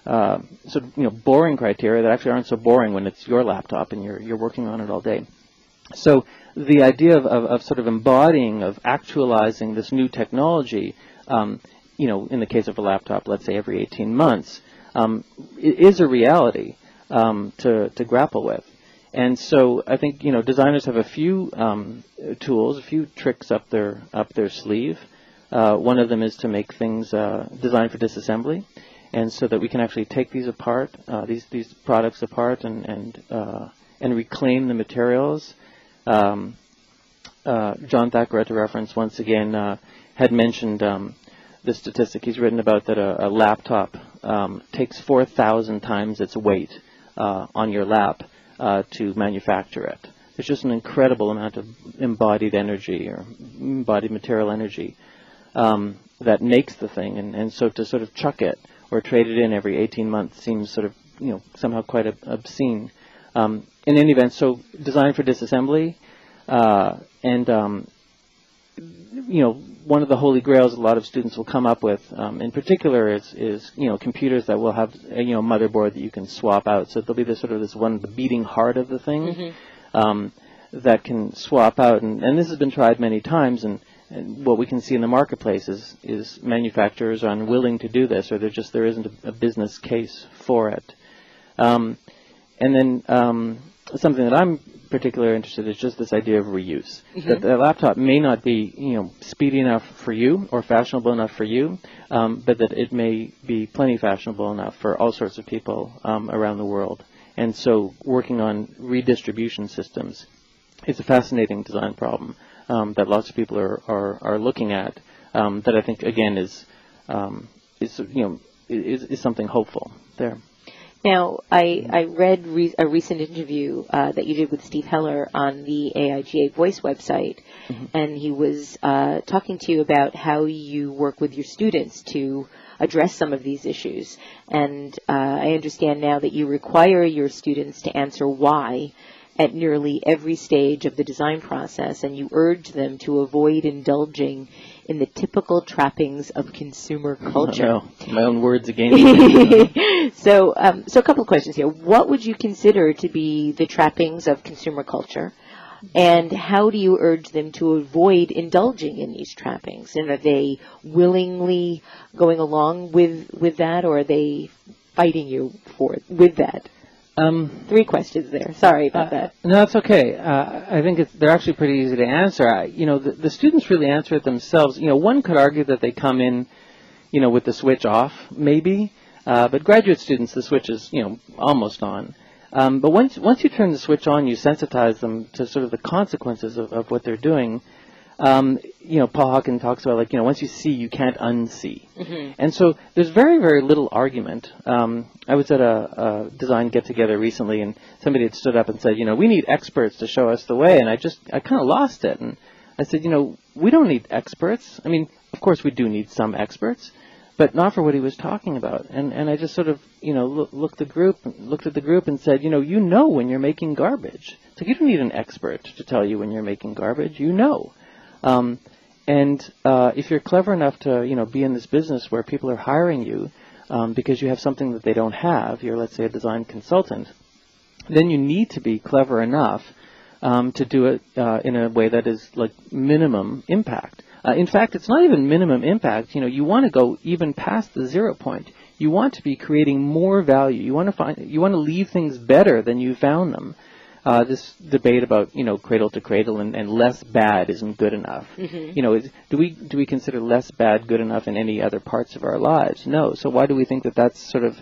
S3: uh, sort of you know boring criteria that actually aren't so boring when it's your laptop and you're you're working on it all day. So the idea of, of, of sort of embodying, of actualizing this new technology um, you know, in the case of a laptop, let's say every 18 months, um, is a reality. um, to to grapple with. And so I think you know designers have a few um, tools, a few tricks up their up their sleeve. Uh, one of them is to make things uh, designed for disassembly, and so that we can actually take these apart, uh, these these products apart, and and uh, and reclaim the materials. Um, uh, John Thackara, to reference once again, uh, had mentioned um, the statistic he's written about that a, a laptop um, takes 4,000 times its weight on your lap uh, to manufacture it. There's just an incredible amount of embodied energy or embodied material energy um, that makes the thing, and, and so to sort of chuck it or trade it in every 18 months seems sort of you know somehow quite ob- obscene. Um, in any event, so designed for disassembly, uh, and um, you know, one of the holy grails a lot of students will come up with, um, in particular, is, is you know computers that will have a, you know motherboard that you can swap out. So there'll be this sort of this one, the beating heart of the thing, mm-hmm. um, that can swap out. And, and this has been tried many times. And, and what we can see in the marketplace is, is manufacturers are unwilling to do this, or there just there isn't a, a business case for it. Um, and then um, something that I'm particularly interested in is just this idea of reuse. Mm-hmm. That the laptop may not be, you know, speedy enough for you or fashionable enough for you, um, but that it may be plenty fashionable enough for all sorts of people um, around the world. And so, working on redistribution systems is a fascinating design problem um, that lots of people are are, are looking at. Um, that I think again is um, is you know is, is something hopeful there.
S2: Now, I, I read re- a recent interview uh, that you did with Steve Heller on the AIGA Voice website, mm-hmm. and he was uh, talking to you about how you work with your students to address some of these issues. And uh, I understand now that you require your students to answer why at nearly every stage of the design process, and you urge them to avoid indulging in the typical trappings of consumer culture.
S3: my own words again.
S2: so, um, so a couple of questions here. What would you consider to be the trappings of consumer culture? And how do you urge them to avoid indulging in these trappings? And are they willingly going along with, with that, or are they fighting you for with that? Um, Three questions there. Sorry about uh, that.
S3: No, that's okay. Uh, I think they're actually pretty easy to answer. I, you know, the, the, students really answer it themselves. You know, one could argue that they come in, you know, with the switch off, maybe. Uh, but graduate students, the switch is, you know, almost on. Um, but once once you turn the switch on, you sensitize them to sort of the consequences of, of what they're doing um, you know, Paul Hawken talks about like, you know, once you see, you can't unsee. Mm-hmm. And so there's very, very little argument. Um, I was at a, a design get together recently and somebody had stood up and said, you know, we need experts to show us the way. And I just, I kind of lost it. And I said, you know, we don't need experts. I mean, of course we do need some experts, but not for what he was talking about. And, and I just sort of, you know, look, looked the group, looked at the group and said, you know, you know when you're making garbage. So you don't need an expert to tell you when you're making garbage. You know. Um, and uh, if you're clever enough to, you know, be in this business where people are hiring you um, because you have something that they don't have, you're, let's say, a design consultant, then you need to be clever enough um, to do it uh, in a way that is like minimum impact. Uh, in fact, it's not even minimum impact. You know, you want to go even past the zero point. You want to be creating more value. You want to find, you want to leave things better than you found them uh, this debate about you know cradle to cradle and, and less bad isn't good enough. Mm-hmm. You know, is, do we do we consider less bad good enough in any other parts of our lives? No. So why do we think that that's sort of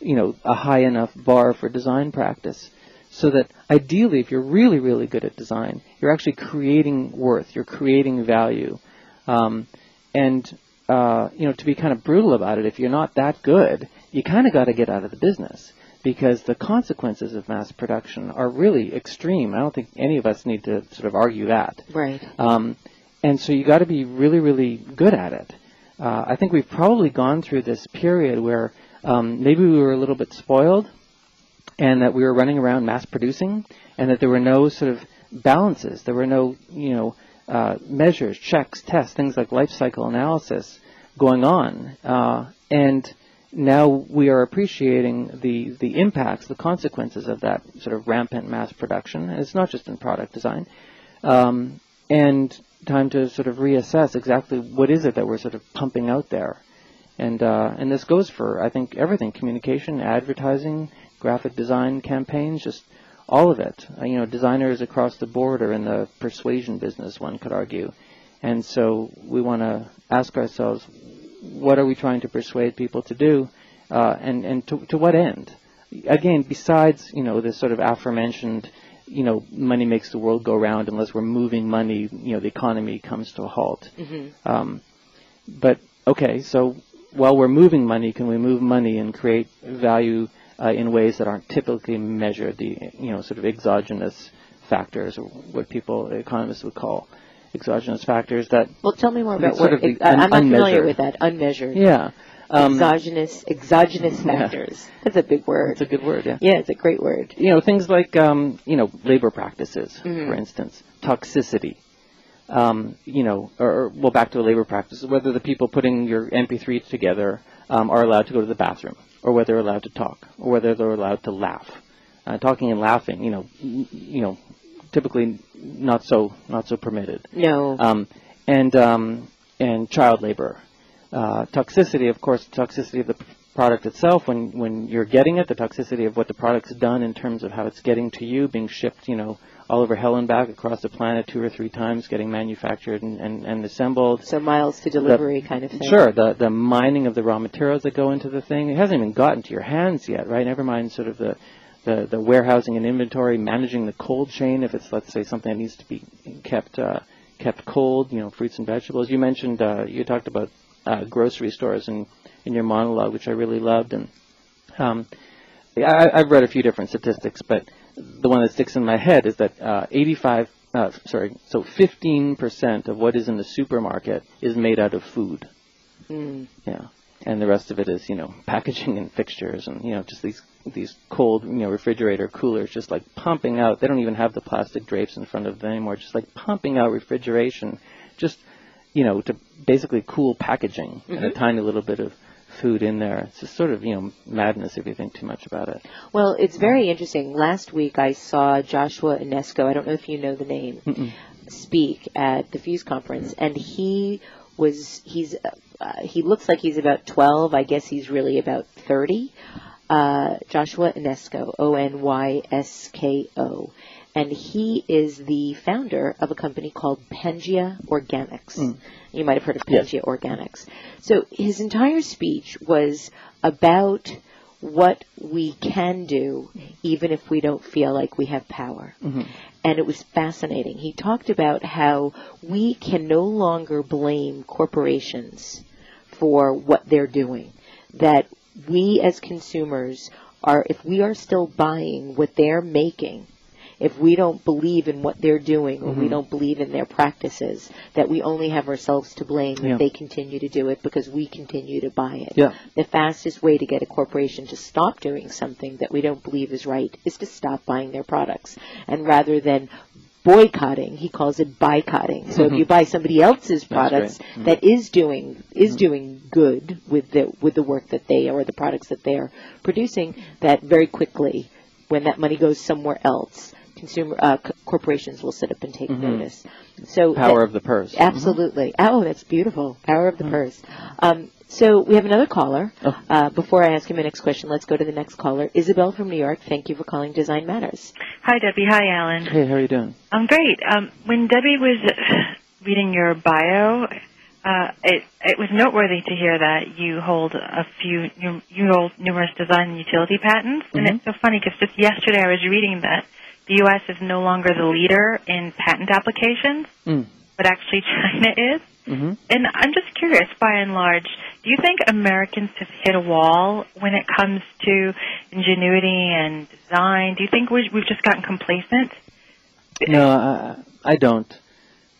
S3: you know a high enough bar for design practice? So that ideally, if you're really really good at design, you're actually creating worth, you're creating value, um, and uh, you know to be kind of brutal about it, if you're not that good, you kind of got to get out of the business because the consequences of mass production are really extreme. I don't think any of us need to sort of argue that.
S2: Right. Um,
S3: and so you got to be really, really good at it. Uh, I think we've probably gone through this period where um, maybe we were a little bit spoiled, and that we were running around mass producing, and that there were no sort of balances. There were no, you know, uh, measures, checks, tests, things like life cycle analysis going on, uh, and now we are appreciating the, the impacts, the consequences of that sort of rampant mass production. And it's not just in product design. Um, and time to sort of reassess exactly what is it that we're sort of pumping out there. And, uh, and this goes for, I think, everything communication, advertising, graphic design campaigns, just all of it. Uh, you know, designers across the board are in the persuasion business, one could argue. And so we want to ask ourselves, what are we trying to persuade people to do, uh, and, and to, to what end? Again, besides, you know, this sort of aforementioned, you know, money makes the world go round. Unless we're moving money, you know, the economy comes to a halt.
S2: Mm-hmm.
S3: Um, but okay, so while we're moving money, can we move money and create value uh, in ways that aren't typically measured? The you know sort of exogenous factors, or what people economists would call exogenous factors. That
S2: Well, tell me more about what.
S3: the
S2: I- I'm not familiar with that. Unmeasured.
S3: yeah, um,
S2: exogenous exogenous
S3: Yeah.
S2: factors. That's a big word.
S3: it's a good word. Yeah.
S2: yeah, it's a great word.
S3: you know things like um, you know labor practices,
S2: Mhm.
S3: for instance, toxicity. Um, you know, or, or well, back to the labor practices, whether the people putting your MP3 together um, are allowed to go to the bathroom, or whether they're allowed to talk, or whether they're allowed to laugh. Uh, talking and laughing, you know, you know, typically not so not so permitted
S2: No.
S3: um, and um, and child labor. Uh, toxicity, of course, toxicity of the product itself when when you're getting it, the toxicity of what the product's done in terms of how it's getting to you, being shipped, you know, all over hell and back across the planet two or three times, getting manufactured and, and, and assembled.
S2: so miles to delivery kind of thing.
S3: Sure, the the mining of the raw materials that go into the thing, it hasn't even gotten to your hands yet, right? Never mind sort of the the, the warehousing and inventory, managing the cold chain if it's let's say something that needs to be kept uh, kept cold, you know, fruits and vegetables. You mentioned uh, you talked about uh, grocery stores in in your monologue, which I really loved, and um, I, I've read a few different statistics, but the one that sticks in my head is that uh, 85, uh, sorry, so 15% of what is in the supermarket is made out of food.
S2: Mm.
S3: Yeah, and the rest of it is you know packaging and fixtures and you know just these these cold you know refrigerator coolers just like pumping out. They don't even have the plastic drapes in front of them anymore. Just like pumping out refrigeration, just you know to basically cool packaging and a tiny little bit of food in there. It's just sort of you know madness if you think too much about it.
S2: Well, it's very interesting. Last week I saw Joshua Onysko. I don't know if you know the name.
S3: Mm-mm.
S2: Speak at the Fuse conference, and he was he's uh, he looks like he's about 12. I guess he's really about 30. Uh, Joshua Onysko, O N Y S K O, and he is the founder of a company called Pangea Organics.
S3: Mm.
S2: You might have heard of
S3: Yes.
S2: Organics. So his entire speech was about what we can do even if we don't feel like we have power.
S3: Mhm.
S2: And it was fascinating. He talked about how we can no longer blame corporations for what they're doing. That we as consumers are, if we are still buying what they're making, if we don't believe in what they're doing or we
S3: Mhm.
S2: don't believe in their practices, that we only have ourselves to blame
S3: Yeah.
S2: if they continue to do it because we continue to buy it.
S3: Yeah.
S2: The fastest way to get a corporation to stop doing something that we don't believe is right is to stop buying their products. And rather than boycotting, he calls it boycotting. So if
S3: Mhm.
S2: you buy somebody else's products.
S3: Mhm.
S2: that is doing is
S3: Mhm.
S2: doing good with the with the work that they or the products that they are producing, that very quickly, when that money goes somewhere else, consumer uh, c- corporations will sit up and take
S3: Mhm.
S2: notice. So
S3: Power
S2: that-
S3: of the purse.
S2: Absolutely. Oh, that's beautiful. Power of the
S3: Mhm.
S2: purse. Um, so we have another caller.
S3: Oh.
S2: Uh, before I ask him my next question, let's go to the next caller. Isabel from New York. Thank you for calling Design Matters.
S5: Hi, Debbie. Hi, Allan.
S3: Hey, how are you doing?
S5: I'm great. Um, when Debbie was reading your bio, uh, it it was noteworthy to hear that you hold a few you, you hold numerous design and utility patents, and
S3: Mhm.
S5: it's so funny because just yesterday I was reading that the U.S. is no longer the leader in patent applications,
S3: Mm.
S5: but actually China is.
S3: Mm-hmm.
S5: And I'm just curious, by and large, do you think Americans have hit a wall when it comes to ingenuity and design? Do you think we- we've just gotten complacent?
S3: No, I, I don't.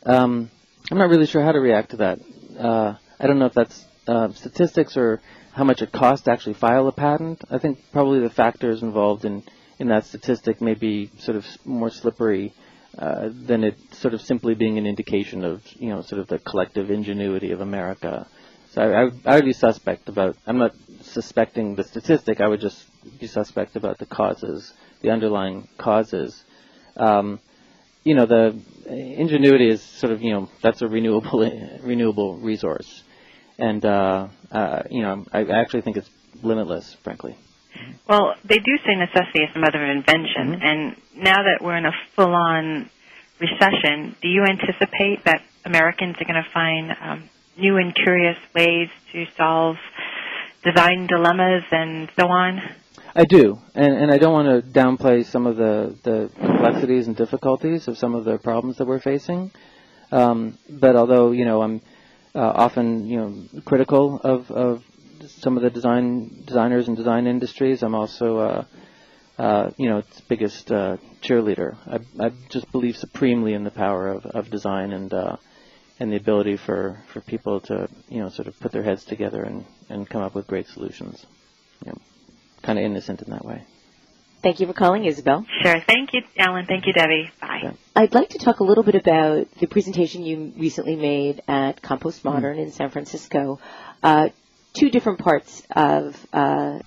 S3: Um, I'm not really sure how to react to that. Uh, I don't know if that's uh, statistics or how much it costs to actually file a patent. I think probably the factors involved in, in that statistic may be sort of more slippery uh, than it sort of simply being an indication of you know sort of the collective ingenuity of America. So I, I, I would be suspect about. I'm not suspecting the statistic. I would just be suspect about the causes, the underlying causes. Um, you know, the ingenuity is sort of, you know, that's a renewable renewable resource, and uh, uh, you know, I, I actually think it's limitless, frankly.
S6: Well, they do say necessity is the mother of invention,
S3: Mhm.
S6: and now that we're in a full-on recession, do you anticipate that Americans are going to find um, new and curious ways to solve design dilemmas and so on?
S3: I do, and, and I don't want to downplay some of the, the complexities and difficulties of some of the problems that we're facing. Um, but although you know I'm uh, often you know critical of, of some of the design designers and design industries, I'm also uh, uh, you know its biggest uh, cheerleader. I, I just believe supremely in the power of, of design and uh, and the ability for, for people to you know sort of put their heads together and, and come up with great solutions. You know, kind of innocent in that way.
S2: Thank you for calling, Isabel.
S6: Sure. Thank you, Allan. Thank you, Debbie. Bye.
S3: Yeah.
S2: I'd like to talk a little bit about the presentation you recently made at Compost Modern in San Francisco. Uh, two different parts of uh,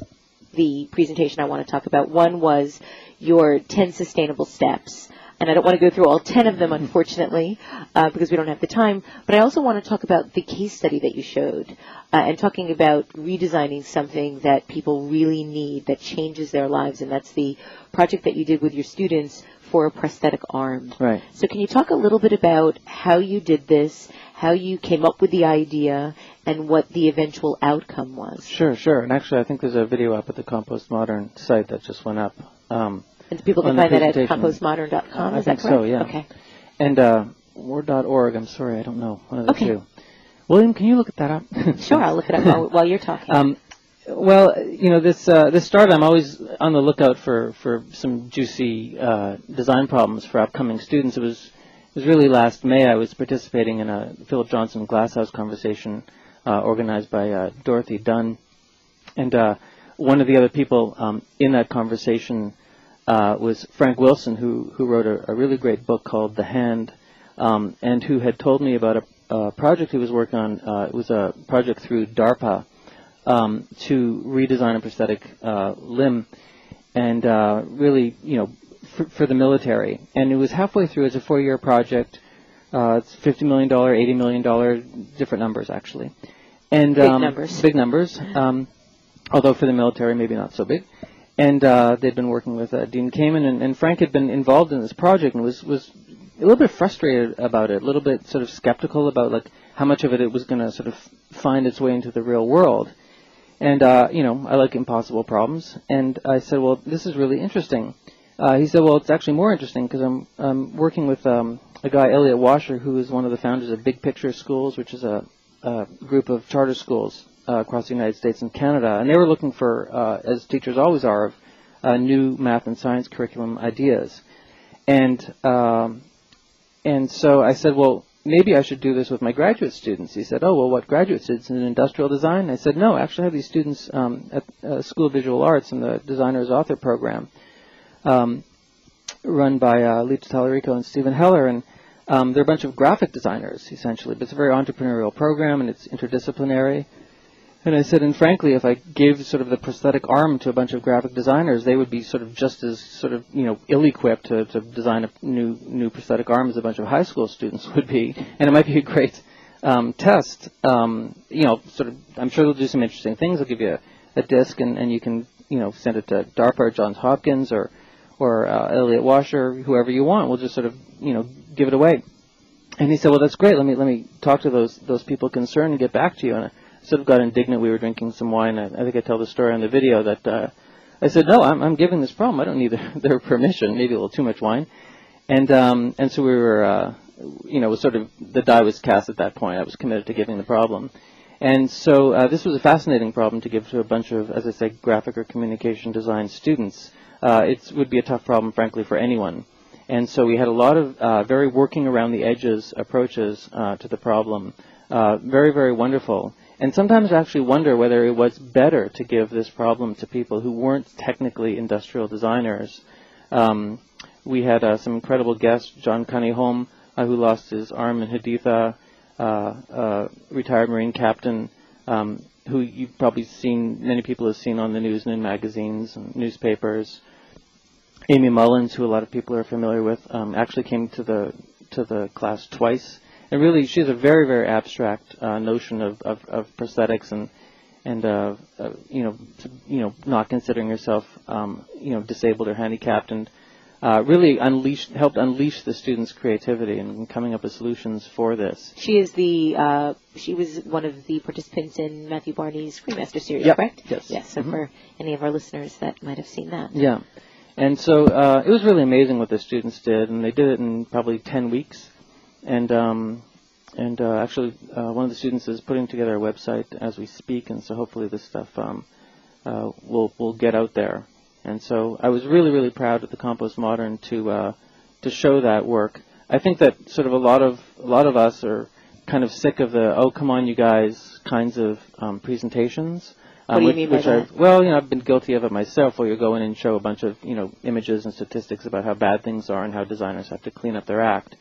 S2: the presentation I want to talk about. One was your 10 sustainable steps. And I don't want to go through all 10 of them, unfortunately, uh, because we don't have the time. But I also want to talk about the case study that you showed uh, and talking about redesigning something that people really need that changes their lives. And that's the project that you did with your students for a prosthetic arm.
S3: Right.
S2: So can you talk a little bit about how you did this, how you came up with the idea, and what the eventual outcome was?
S3: Sure, sure. And actually, I think there's a video up at the Compost Modern site that just went up. Um,
S2: And people can find that at compostmodern.com.
S3: I
S2: is
S3: think
S2: that correct?
S3: so, yeah.
S2: Okay.
S3: and uh, or.org, I'm sorry, I don't know. One of the
S2: Okay.
S3: two. William, can you look at that up?
S2: Sure, I'll look it up while, while you're talking.
S3: Um, well, you know, this uh, this start, I'm always on the lookout for, for some juicy uh, design problems for upcoming students. It was it was really last May. I was participating in a Philip Johnson Glasshouse conversation uh, organized by uh, Dorothy Dunn, and uh, one of the other people um, in that conversation uh, was Frank Wilson, who who wrote a, a really great book called The Hand, um, and who had told me about a, a project he was working on. Uh, it was a project through DARPA um, to redesign a prosthetic uh, limb, and uh, really, you know, for, for the military. And it was halfway through. It's a four-year project. Uh, it's fifty million dollar, eighty million dollar, different numbers actually, and
S2: Big
S3: um,
S2: numbers.
S3: Big numbers. Um, although for the military, maybe not so big. And uh, they'd been working with uh, Dean Kamen, and, and Frank had been involved in this project and was was a little bit frustrated about it, a little bit sort of skeptical about like how much of it it was going to sort of find its way into the real world. And uh, you know, I like impossible problems, and I said, well, this is really interesting. Uh, he said, well, it's actually more interesting because I'm I'm working with um, a guy, Elliot Washor, who is one of the founders of Big Picture Schools, which is a, a group of charter schools uh, across the United States and Canada, and they were looking for, uh, as teachers always are, uh, new math and science curriculum ideas. And um, and so I said, well, maybe I should do this with my graduate students. He said, oh, well, what graduate students in industrial design? I said, no, actually I have these students um, at uh, School of Visual Arts in the Designers Author Program, um, run by uh, Lita Talarico and Steven Heller, and um, they're a bunch of graphic designers, essentially. But it's a very entrepreneurial program, and it's interdisciplinary. And I said, and frankly, if I gave sort of the prosthetic arm to a bunch of graphic designers, they would be sort of just as sort of you know ill-equipped to, to design a new new prosthetic arm as a bunch of high school students would be, and it might be a great um, test. Um, you know, sort of, I'm sure they'll do some interesting things. They'll give you a, a disc, and, and you can you know send it to DARPA or Johns Hopkins or or uh, Elliot Washor, whoever you want. We'll just sort of you know give it away. And he said, well, that's great. Let me let me talk to those those people concerned and get back to you. And sort of got indignant. We were drinking some wine. I, I think I tell the story on the video that uh, I said, no, I'm, I'm giving this problem. I don't need their, their permission. Maybe a little too much wine. And um, and so we were, uh, you know, was sort of the die was cast at that point. I was committed to giving the problem. And so uh, this was a fascinating problem to give to a bunch of, as I say, graphic or communication design students. Uh, it would be a tough problem, frankly, for anyone. And so we had a lot of uh, very working around the edges approaches uh, to the problem. Uh, very, very wonderful. And sometimes I actually wonder whether it was better to give this problem to people who weren't technically industrial designers. Um, we had uh, some incredible guests, John Cunningham, uh, who lost his arm in Haditha, uh, uh, retired Marine captain, um, who you've probably seen, many people have seen on the news and in magazines and newspapers. Aimee Mullins, who a lot of people are familiar with, um, actually came to the to the class twice, and really she has a very very abstract uh, notion of, of, of prosthetics and and uh, uh, you know, to, you know, not considering herself, um, you know, disabled or handicapped, and uh, really unleashed, helped unleash the students' creativity and coming up with solutions for this.
S2: She is the uh, she was one of the participants in Matthew Barney's Cremaster series,
S3: Yep.
S2: correct?
S3: Yes.
S2: Yes. So
S3: Mhm.
S2: for any of our listeners that might have seen that.
S3: Yeah. And so uh, it was really amazing what the students did, and they did it in probably 10 weeks. And um, and uh, actually, uh, one of the students is putting together a website as we speak, and so hopefully this stuff um, uh, will will get out there. And so I was really really proud at the Compost Modern to uh, to show that work. I think that sort of a lot of a lot of us are kind of sick of the oh come on you guys kinds of um, presentations.
S2: What do you
S3: which,
S2: mean by that?
S3: I've, well, you know, I've been guilty of it myself, where you go in and show a bunch of, you know, images and statistics about how bad things are and how designers have to clean up their act.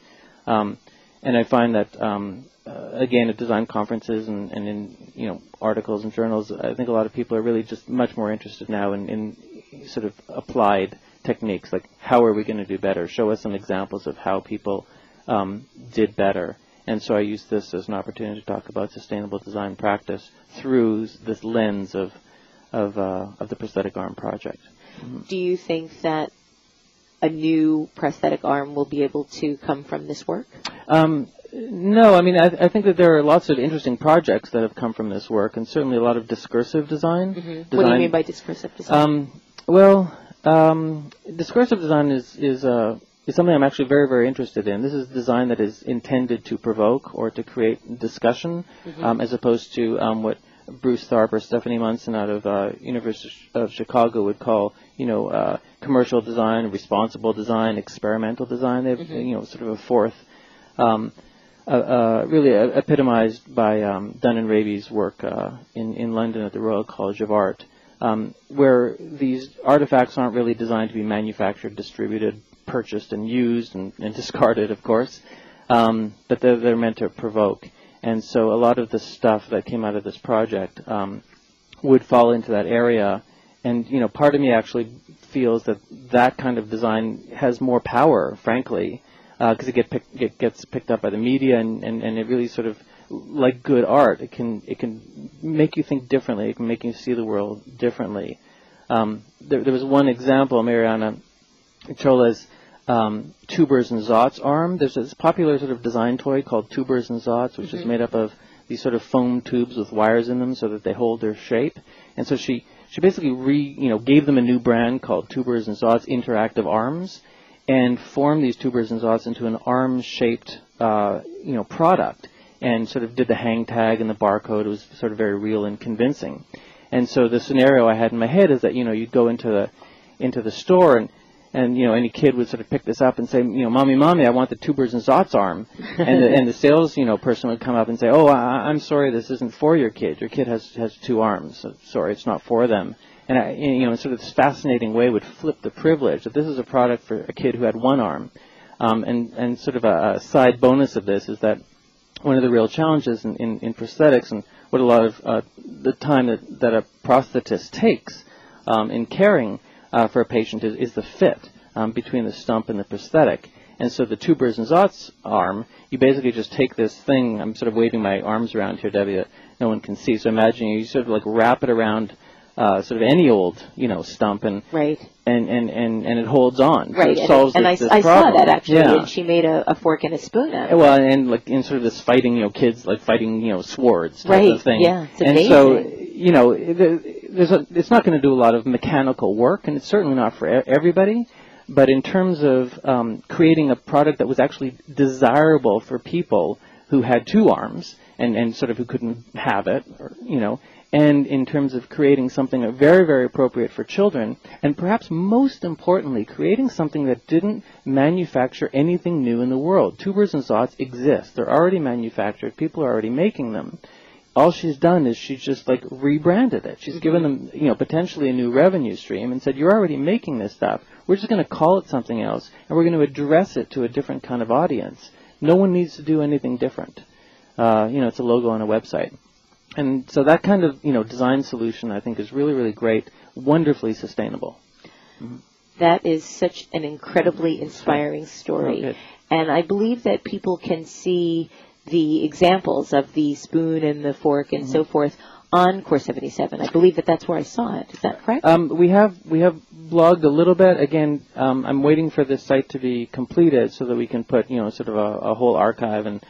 S3: Um, and I find that, um, uh, again, at design conferences and, and in, you know, articles and journals, I think a lot of people are really just much more interested now in, in sort of applied techniques, like how are we going to do better? Show us some examples of how people um, did better. And so I use this as an opportunity to talk about sustainable design practice through this lens of of, uh, of the prosthetic arm project.
S2: Do you think that a new prosthetic arm will be able to come from this work?
S3: Um, no, I mean I, I think that there are lots of interesting projects that have come from this work, and certainly a lot of discursive design.
S2: What do you mean by discursive design?
S3: Um, well, um, discursive design is is uh, is something I'm actually very very interested in. This is design that is intended to provoke or to create discussion, um, as opposed to um, what Bruce Tharp or Stephanie Munson out of uh, University of Chicago would call, you know, uh, commercial design, responsible design, experimental design. They've you know sort of a fourth. Um, uh, uh, really uh, epitomized by um, Dunne and Raby's work uh, in, in London at the Royal College of Art, um, where these artifacts aren't really designed to be manufactured, distributed, purchased, and used, and, and discarded, of course, um, but they're, they're meant to provoke. And so a lot of the stuff that came out of this project um, would fall into that area. And, you know, part of me actually feels that that kind of design has more power, frankly, because it, get it gets picked up by the media, and, and, and it really sort of, like good art, it can it can make you think differently. It can make you see the world differently. Um, there, there was one example, Mariana Chola's um, Toobers and Zots arm. There's this popular sort of design toy called Toobers and Zots, which is made up of these sort of foam tubes with wires in them so that they hold their shape. And so she she basically re you know gave them a new brand called Toobers and Zots Interactive Arms, and formed these Toobers and Zots into an arm-shaped uh, you know product, and sort of did the hang tag and the barcode. It was sort of very real and convincing. And so the scenario I had in my head is that you know you'd go into the into the store and and you know any kid would sort of pick this up and say you know mommy mommy I want the toobers and zots arm. And the, and the sales you know person would come up and say oh I, I'm sorry this isn't for your kid. Your kid has has two arms. So sorry it's not for them. And I, you know in sort of this fascinating way would flip the privilege that this is a product for a kid who had one arm. Um, and and sort of a, a side bonus of this is that one of the real challenges in, in, in prosthetics and what a lot of uh, the time that, that a prosthetist takes um, in caring uh, for a patient is, is the fit um, between the stump and the prosthetic. And so the toobers and zots arm, you basically just take this thing, I'm sort of waving my arms around here, Debbie, that no one can see. So imagine you sort of like wrap it around uh, sort of any old, you know, stump and,
S2: right.
S3: and, and, and, and it holds on. So
S2: Right.
S3: it
S2: And,
S3: solves
S2: and I,
S3: this, this
S2: I saw that actually,
S3: Yeah.
S2: and she made a, a fork and a spoon out of it.
S3: Well, and like in sort of this fighting, you know, kids like fighting, you know, swords type
S2: Right,
S3: of thing.
S2: yeah, it's
S3: and so, you know, a, it's not going to do a lot of mechanical work, and it's certainly not for everybody. But in terms of um, creating a product that was actually desirable for people who had two arms and, and sort of who couldn't have it, or, you know, and in terms of creating something very, very appropriate for children, and perhaps most importantly, creating something that didn't manufacture anything new in the world. Toobers and Zots exist. They're already manufactured. People are already making them. All she's done is she's just like rebranded it. She's given mm-hmm. them, you know, potentially a new revenue stream and said, you're already making this stuff. We're just going to call it something else and we're going to address it to a different kind of audience. No one needs to do anything different. Uh, you know, it's a logo on a website. And so that kind of, you know, design solution I think is really, really great, wonderfully sustainable. Mm-hmm.
S2: That is such an incredibly mm-hmm. inspiring
S3: Oh,
S2: story.
S3: good.
S2: and I believe that people can see the examples of the spoon and the fork and
S3: Mm-hmm.
S2: so forth on Core 77. I believe that that's where I saw it. Is that correct?
S3: Um, we have we have blogged a little bit. Again, um, I'm waiting for this site to be completed so that we can put you know sort of a, a whole archive and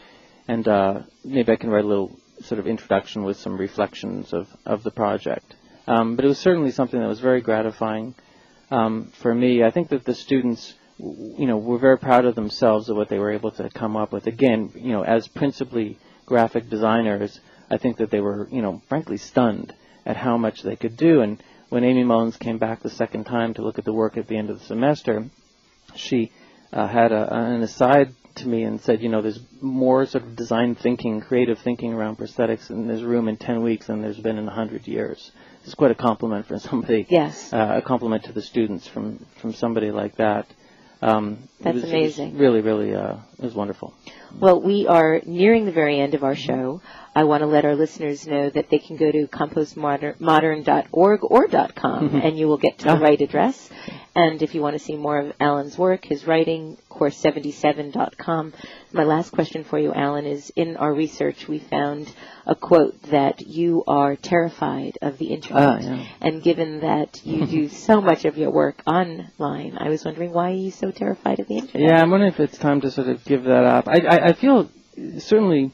S3: and uh, maybe I can write a little sort of introduction with some reflections of of the project. Um, but it was certainly something that was very gratifying um, for me. I think that the students you know, were very proud of themselves of what they were able to come up with. Again, you know, as principally graphic designers, I think that they were, you know, frankly stunned at how much they could do. And when Aimee Mullins came back the second time to look at the work at the end of the semester, she uh, had a, an aside to me and said, you know, there's more sort of design thinking, creative thinking around prosthetics in this room in 10 weeks than there's been in 100 years. It's quite a compliment for somebody.
S2: Yes.
S3: Uh, a compliment to the students from, from somebody like that. Um,
S2: That's amazing.
S3: Really, really, uh, it was wonderful.
S2: Well, we are nearing the very end of our show. I want to let our listeners know that they can go to compostmodern.org or .com
S3: Mm-hmm.
S2: and you will get to the right address. And if you want to see more of Allan's work, his writing, Core77.com. My last question for you, Allan, is in our research we found a quote that you are terrified of the internet.
S3: Ah, yeah.
S2: And given that you do so much of your work online, I was wondering why are you so terrified of the internet?
S3: Yeah, I'm wondering if it's time to sort of give that up. I, I, I feel certainly,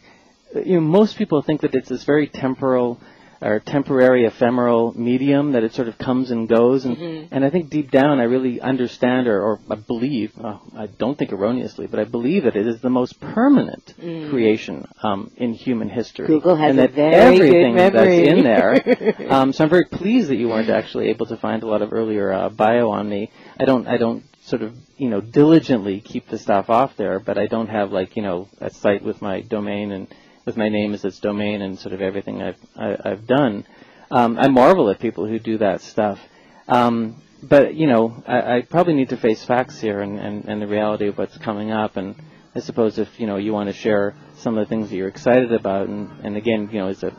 S3: you know, most people think that it's this very temporal or temporary, ephemeral medium that it sort of comes and goes, and
S2: Mm-hmm.
S3: and I think deep down I really understand or, or I believe, uh, I don't think erroneously, but I believe that it is the most permanent creation um, in human history.
S2: Mm. Google has
S3: and that
S2: very
S3: everything
S2: good memory.
S3: that's in there. um, so I'm very pleased that you weren't actually able to find a lot of earlier uh, bio on me. I don't, I don't sort of, you know, diligently keep the stuff off there, but I don't have like, you know, a site with my domain and with my name as its domain and sort of everything I've, I, I've done. Um, I marvel at people who do that stuff. Um, but, you know, I, I probably need to face facts here and, and, and the reality of what's coming up. And I suppose if, you know, you want to share some of the things that you're excited about, and, and again, you know, as a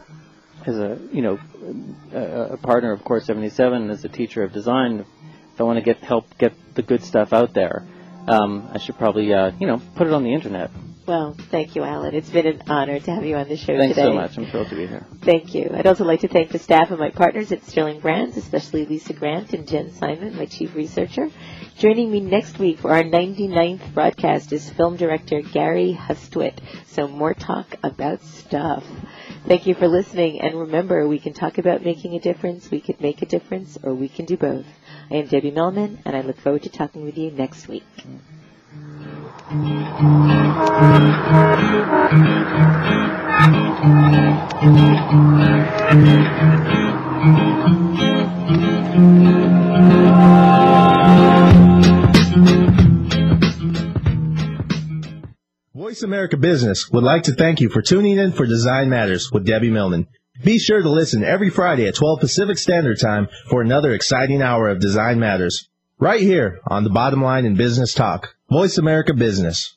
S3: as a you know a, a partner of Core 77 and as a teacher of design, if I want to get help get the good stuff out there, um, I should probably uh, you know put it on the internet.
S2: Well, thank you, Allan. It's been an honor to have you on the show
S3: Thanks
S2: today.
S3: so much. I'm thrilled to be here.
S2: Thank you. I'd also like to thank the staff of my partners at Sterling Brands, especially Lisa Grant and Jen Simon, my chief researcher. Joining me next week for our 99th broadcast is film director Gary Hustwit. So more talk about stuff. Thank you for listening, and remember, we can talk about making a difference, we could make a difference, or we can do both. I am Debbie Millman, and I look forward to talking with you next week.
S1: Voice America Business would like to thank you for tuning in for Design Matters with Debbie Millman. Be sure to listen every Friday at 12 Pacific Standard Time for another exciting hour of Design Matters. Right here on the bottom line in business talk. Voice America Business.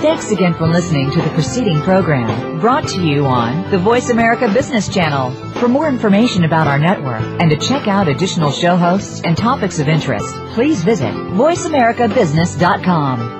S7: Thanks again for listening to the preceding program brought to you on the Voice America Business Channel. For more information about our network and to check out additional show hosts and topics of interest, please visit voiceamericabusiness.com.